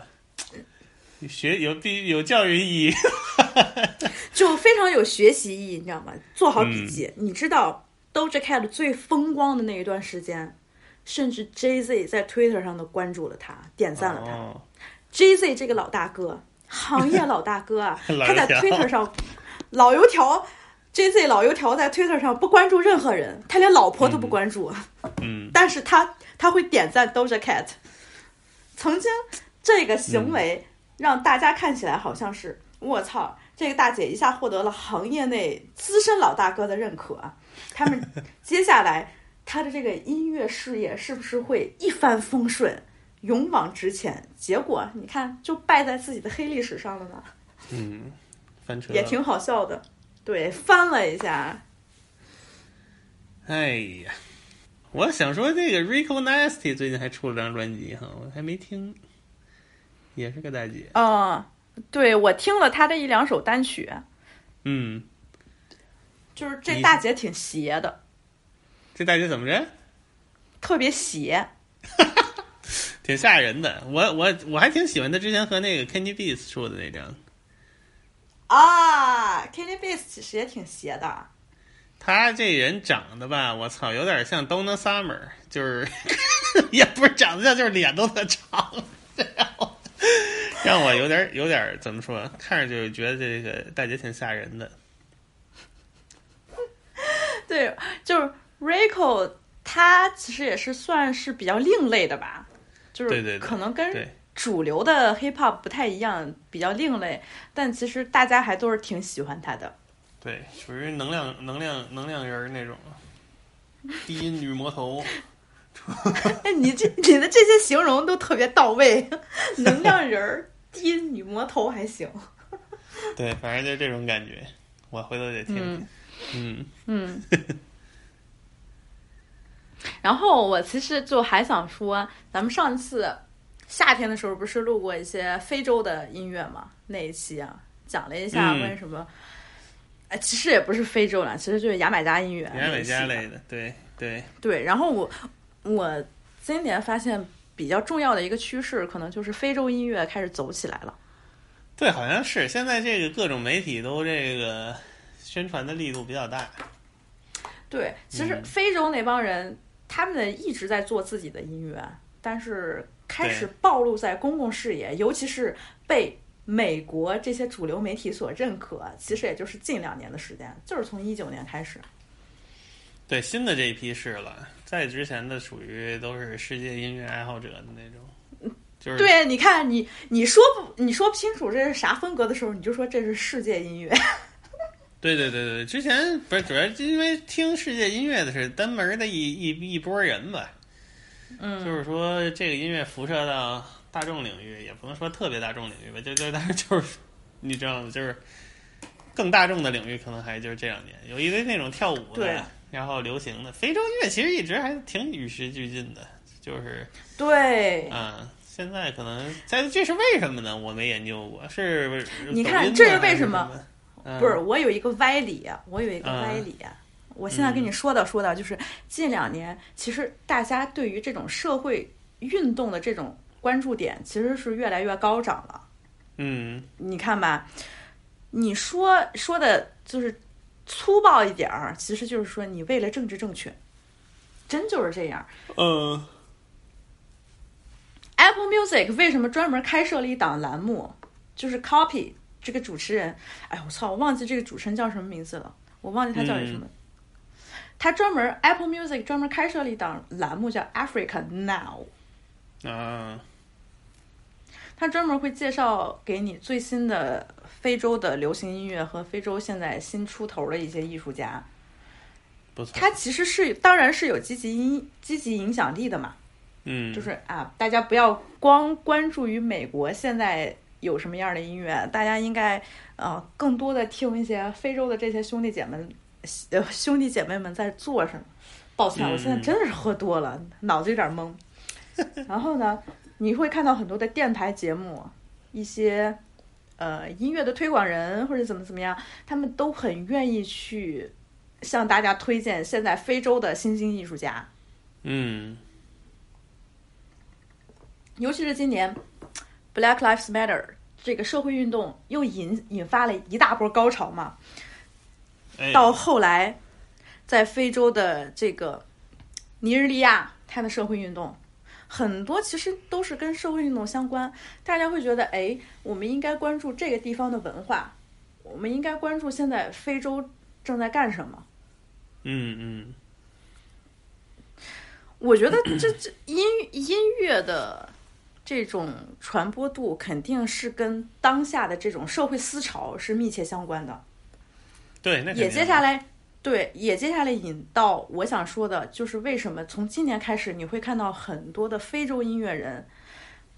学有必有教育意义，就非常有学习意义，你知道吗？做好笔记。你知道 Doja Cat 最风光的那一段时间，甚至 Jay Z 在 Twitter 上都关注了他，点赞了他。哦 Jay Z 这个老大哥，行业老大哥啊，他在 Twitter 上，老油条，Jay Z 老油条在 Twitter 上不关注任何人，他连老婆都不关注，嗯，但是他他会点赞 Doja Cat。曾经这个行为让大家看起来好像是我操，这个大姐一下获得了行业内资深老大哥的认可，他们 接下来他的这个音乐事业是不是会一帆风顺？勇往直前，结果你看就败在自己的黑历史上了呢，嗯，翻车也挺好笑的。对，翻了一下，哎呀，我想说这个 Rico Nasty 最近还出了张专辑哈，我还没听，也是个大姐。嗯、对我听了她的一两首单曲，嗯，就是这大姐挺邪的，这大姐怎么着？特别邪。挺吓人的。我我我还挺喜欢她之前和那个 Kenny Beats 出的那张。啊，Kenny Bass 其实也挺邪的。她这人长得吧，我操，有点像 Donna Summer，就是 也不是长得像，就是脸都特长，然后 让我有点有点怎么说，看着就觉得这个大姐挺吓人的。对，就是 Rico，他其实也是算是比较另类的吧，就是可能跟主流的 hip hop 不太一样，比较另类，但其实大家还都是挺喜欢他的。对，属于能量能量能量人那种，低音女魔头。哎，你这你的这些形容都特别到位，能量人儿、低音女魔头还行。对，反正就这种感觉，我回头得听听。嗯嗯。然后我其实就还想说，咱们上次夏天的时候不是录过一些非洲的音乐嘛？那一期啊，讲了一下嗯关于什么，哎、其实也不是非洲了，其实就是牙买加音乐。牙买加类的，对对，对，然后我我今年发现比较重要的一个趋势，可能就是非洲音乐开始走起来了。对，好像是现在这个各种媒体都这个宣传的力度比较大。对，其实嗯非洲那帮人，他们一直在做自己的音乐，但是开始暴露在公共视野，尤其是被美国这些主流媒体所认可。其实也就是近两年的时间，就是从一九年开始。对，新的这一批是了，在之前的属于都是世界音乐爱好者的那种，就是对，你看你你说不你说不清楚这是啥风格的时候，你就说这是世界音乐。对对对对，之前不是主要是因为听世界音乐的是单门的一一一波人吧，嗯，就是说这个音乐辐射到大众领域，也不能说特别大众领域吧，就就但是就是你知道吗？就是更大众的领域，可能还就是这两年。有一堆那种跳舞对。的，然后流行的非洲音乐，其实一直还挺与时俱进的，就是对，嗯，现在可能在这是为什么呢？我没研究过，是你看这是为什么？嗯不是，我有一个歪理，我有一个嗯歪理。我现在跟你说道说道，就是近两年，其实大家对于这种社会运动的这种关注点，其实是越来越高涨了。嗯你看吧，你说说的就是粗暴一点儿，其实就是说你为了政治正确，真就是这样。嗯 Apple Music 为什么专门开设了一档栏目，就是 Copy 这个主持人？哎，我操，我忘记这个主持人叫什么名字了，我忘记他叫什么。他专门 Apple Music 专门开设了一档栏目叫 Africa Now，啊他专门会介绍给你最新的非洲的流行音乐和非洲现在新出头的一些艺术家。不错，他其实是当然是有积极影积极影响力的嘛，嗯就是啊，大家不要光关注于美国现在有什么样的音乐，大家应该呃更多的听一些非洲的这些兄弟姐妹们呃兄弟姐妹们在做什么。抱歉，我现在真的是喝多了，脑子有点懵。然后呢，你会看到很多的电台节目，一些呃音乐的推广人或者怎么怎么样，他们都很愿意去向大家推荐现在非洲的新兴艺术家。嗯尤其是今年 Black Lives Matter 这个社会运动又引引发了一大波高潮嘛。哎到后来，在非洲的这个尼日利亚，它的社会运动很多其实都是跟社会运动相关。大家会觉得，哎，我们应该关注这个地方的文化，我们应该关注现在非洲正在干什么。嗯嗯我觉得这这音音乐的这种传播度肯定是跟当下的这种社会思潮是密切相关的。对，那也接下来，对，也接下来引到我想说的，就是为什么从今年开始你会看到很多的非洲音乐人，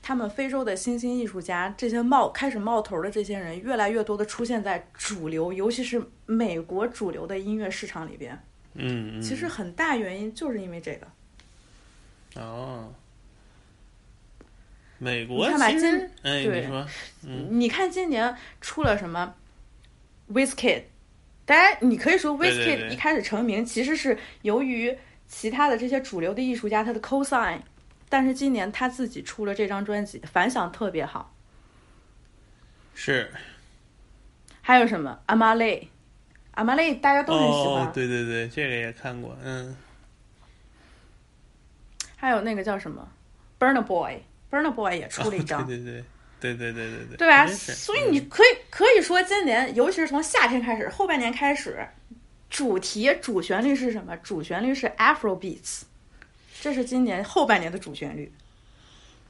他们非洲的新兴艺术家，这些冒开始冒头的这些人，越来越多的出现在主流，尤其是美国主流的音乐市场里边。嗯嗯，其实很大原因就是因为这个。哦，美国你看吧今哎，对你说嗯你看今年出了什么 Wizkid，当然你可以说对对 Wizkid 对。一开始成名其实是由于其他的这些主流的艺术家他的 cosign，但是今年他自己出了这张专辑，反响特别好。是。还有什么？阿玛雷，阿玛雷大家都很喜欢，哦，对对对，这个也看过，嗯。还有那个叫什么？Burna Boy，Burna Boy 也出了一张。对对对对对对对对，对吧？所以你可以可以说，今年尤其是从夏天开始，后半年开始，主题主旋律是什么？主旋律是 Afro Beats，这是今年后半年的主旋律。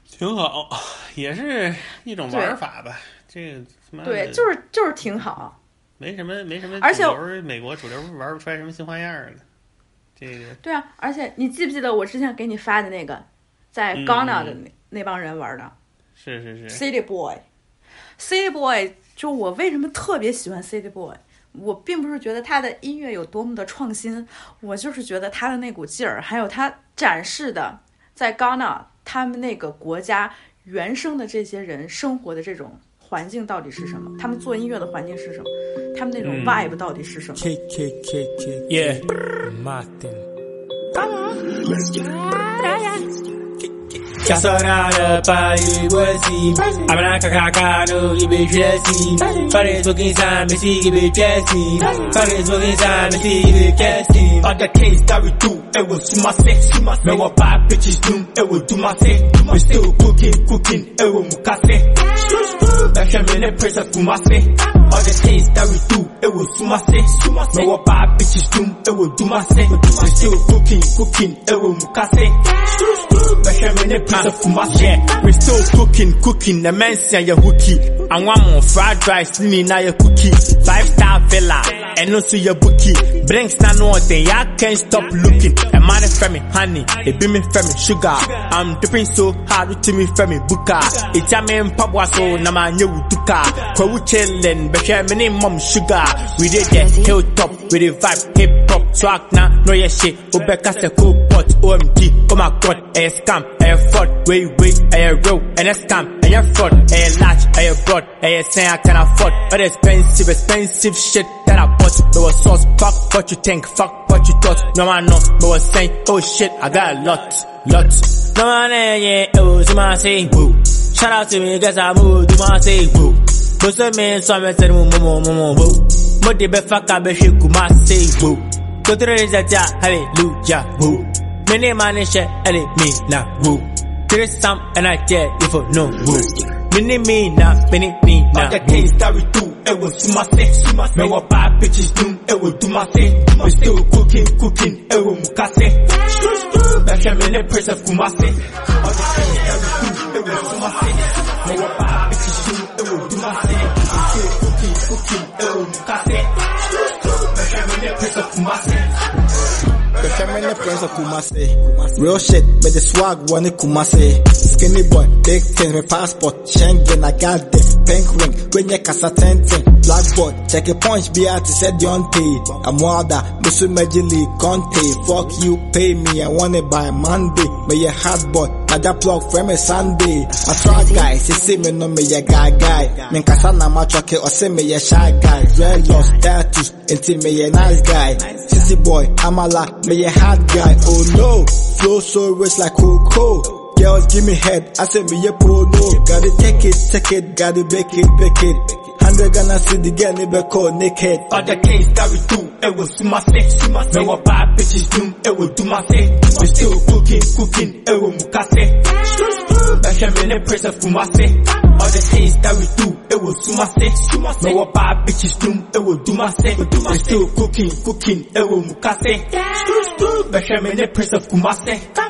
挺好，也是一种对玩法吧。这个他妈对，就是就是挺好。没什么没什么，而且美国主流玩不出来什么新花样儿的。这个对啊，而且你记不记得我之前给你发的那个，在嗯 Ghana 的那、那帮人玩的是是是，City Boy，City Boy，就我为什么特别喜欢 City Boy？我并不是觉得他的音乐有多么的创新，我就是觉得他的那股劲儿，还有他展示的在 Ghana 他们那个国家原生的这些人生活的这种环境到底是什么，他们做音乐的环境是什么，他们那种嗯。vibe 到底是什么。K K K K Ça sera le pari voici. Amana kakaka no gibe chesi. Fare smoking sign me see gibe chesi. Fare smoking sign me see gibe chesi. Other things that we do, it will do my sex. Me wa bad bitches doom, it do my sex. We still cooking, cooking, it will mukase. Back in the press of Kumasi All the things that we do it was to my sex Me what bad bitches do it was do my sex We still cooking cooking it was mukase Back in the press of Kumasi We still cooking cooking the man say you hooky. And one more fried rice me now your cookie. Star villa and also your bookie. Brinks na no thing I can't stop looking. A man for me honey it be me for me sugar. I'm dipping so hard to me for me buka It's a man pabwa so na man you duka Kwa wu chillin' share me name mom sugar We did the hilltop we the vibe hip hop swag na no yeah shit Obeka se cool pot OMG oh my god, a scam, a fraud, wait, wait, a real, a scam, a fraud, a large, a broad, a saying I can afford, All but expensive, expensive shit that I bought. No was sauce, fuck what you think, fuck what you thought. No I know, no was saying, oh shit, I got a lot, lot. No man, yeah, it was my say, woo. Shout out to me, guess I moved, do my say, woo. But some men, some men said, woo, woo, woo, woo. Mo de be fuck, I be shake, my say, woo. Go to the Jaja, hallelujah, woo. Many man is shit, ele me na woo. There is some and I dare if you know woo. Mini me na, mini me na. All the things that we do, it will do my thing. Man, what bad bitches do, it will do my thing. We still cooking, cooking, it will mukase. Back here, in the press of Kumasi. All the things that we do, it will do my thing. Man, what bad bitches do, it will do my thing. We still cooking, cooking, it will mukase. Back here, in the press of Kumasi. Of Kumasi. Real shit, but the swag in Kumasi. Skinny boy, big things, my passport, Schengen, I got the pink ring, when you casa. Black boy, check a punch, be out, to said Deontay. I'm wilder, Musu Majili, Conte. Fuck you, pay me, I want it by Monday. May a hot boy, I just plug from a Sunday. I try guys, you see me no me a guy guy. Men kasana machoke or say me a shy guy. Red lost status, until me a nice guy. Sissy boy, I'm a lot, me a hot guy. Oh no, flow so rich like Coco. Girls give me head, I say me a pro. Gotta take it, take it, gotta bake it, bake it. Hundred gonna see the girl in call naked. All the things that we do, it will see my thing. Man, what bad bitches do, it will do my thing. We still cooking, cooking, it will mukase. Back here, in the press of Kumasi. All the things that we do, it will do my thing. Man, what bad bitches do, it will do my thing. We still cooking, cooking, it will mukase. Back here, in the press of Kumasi.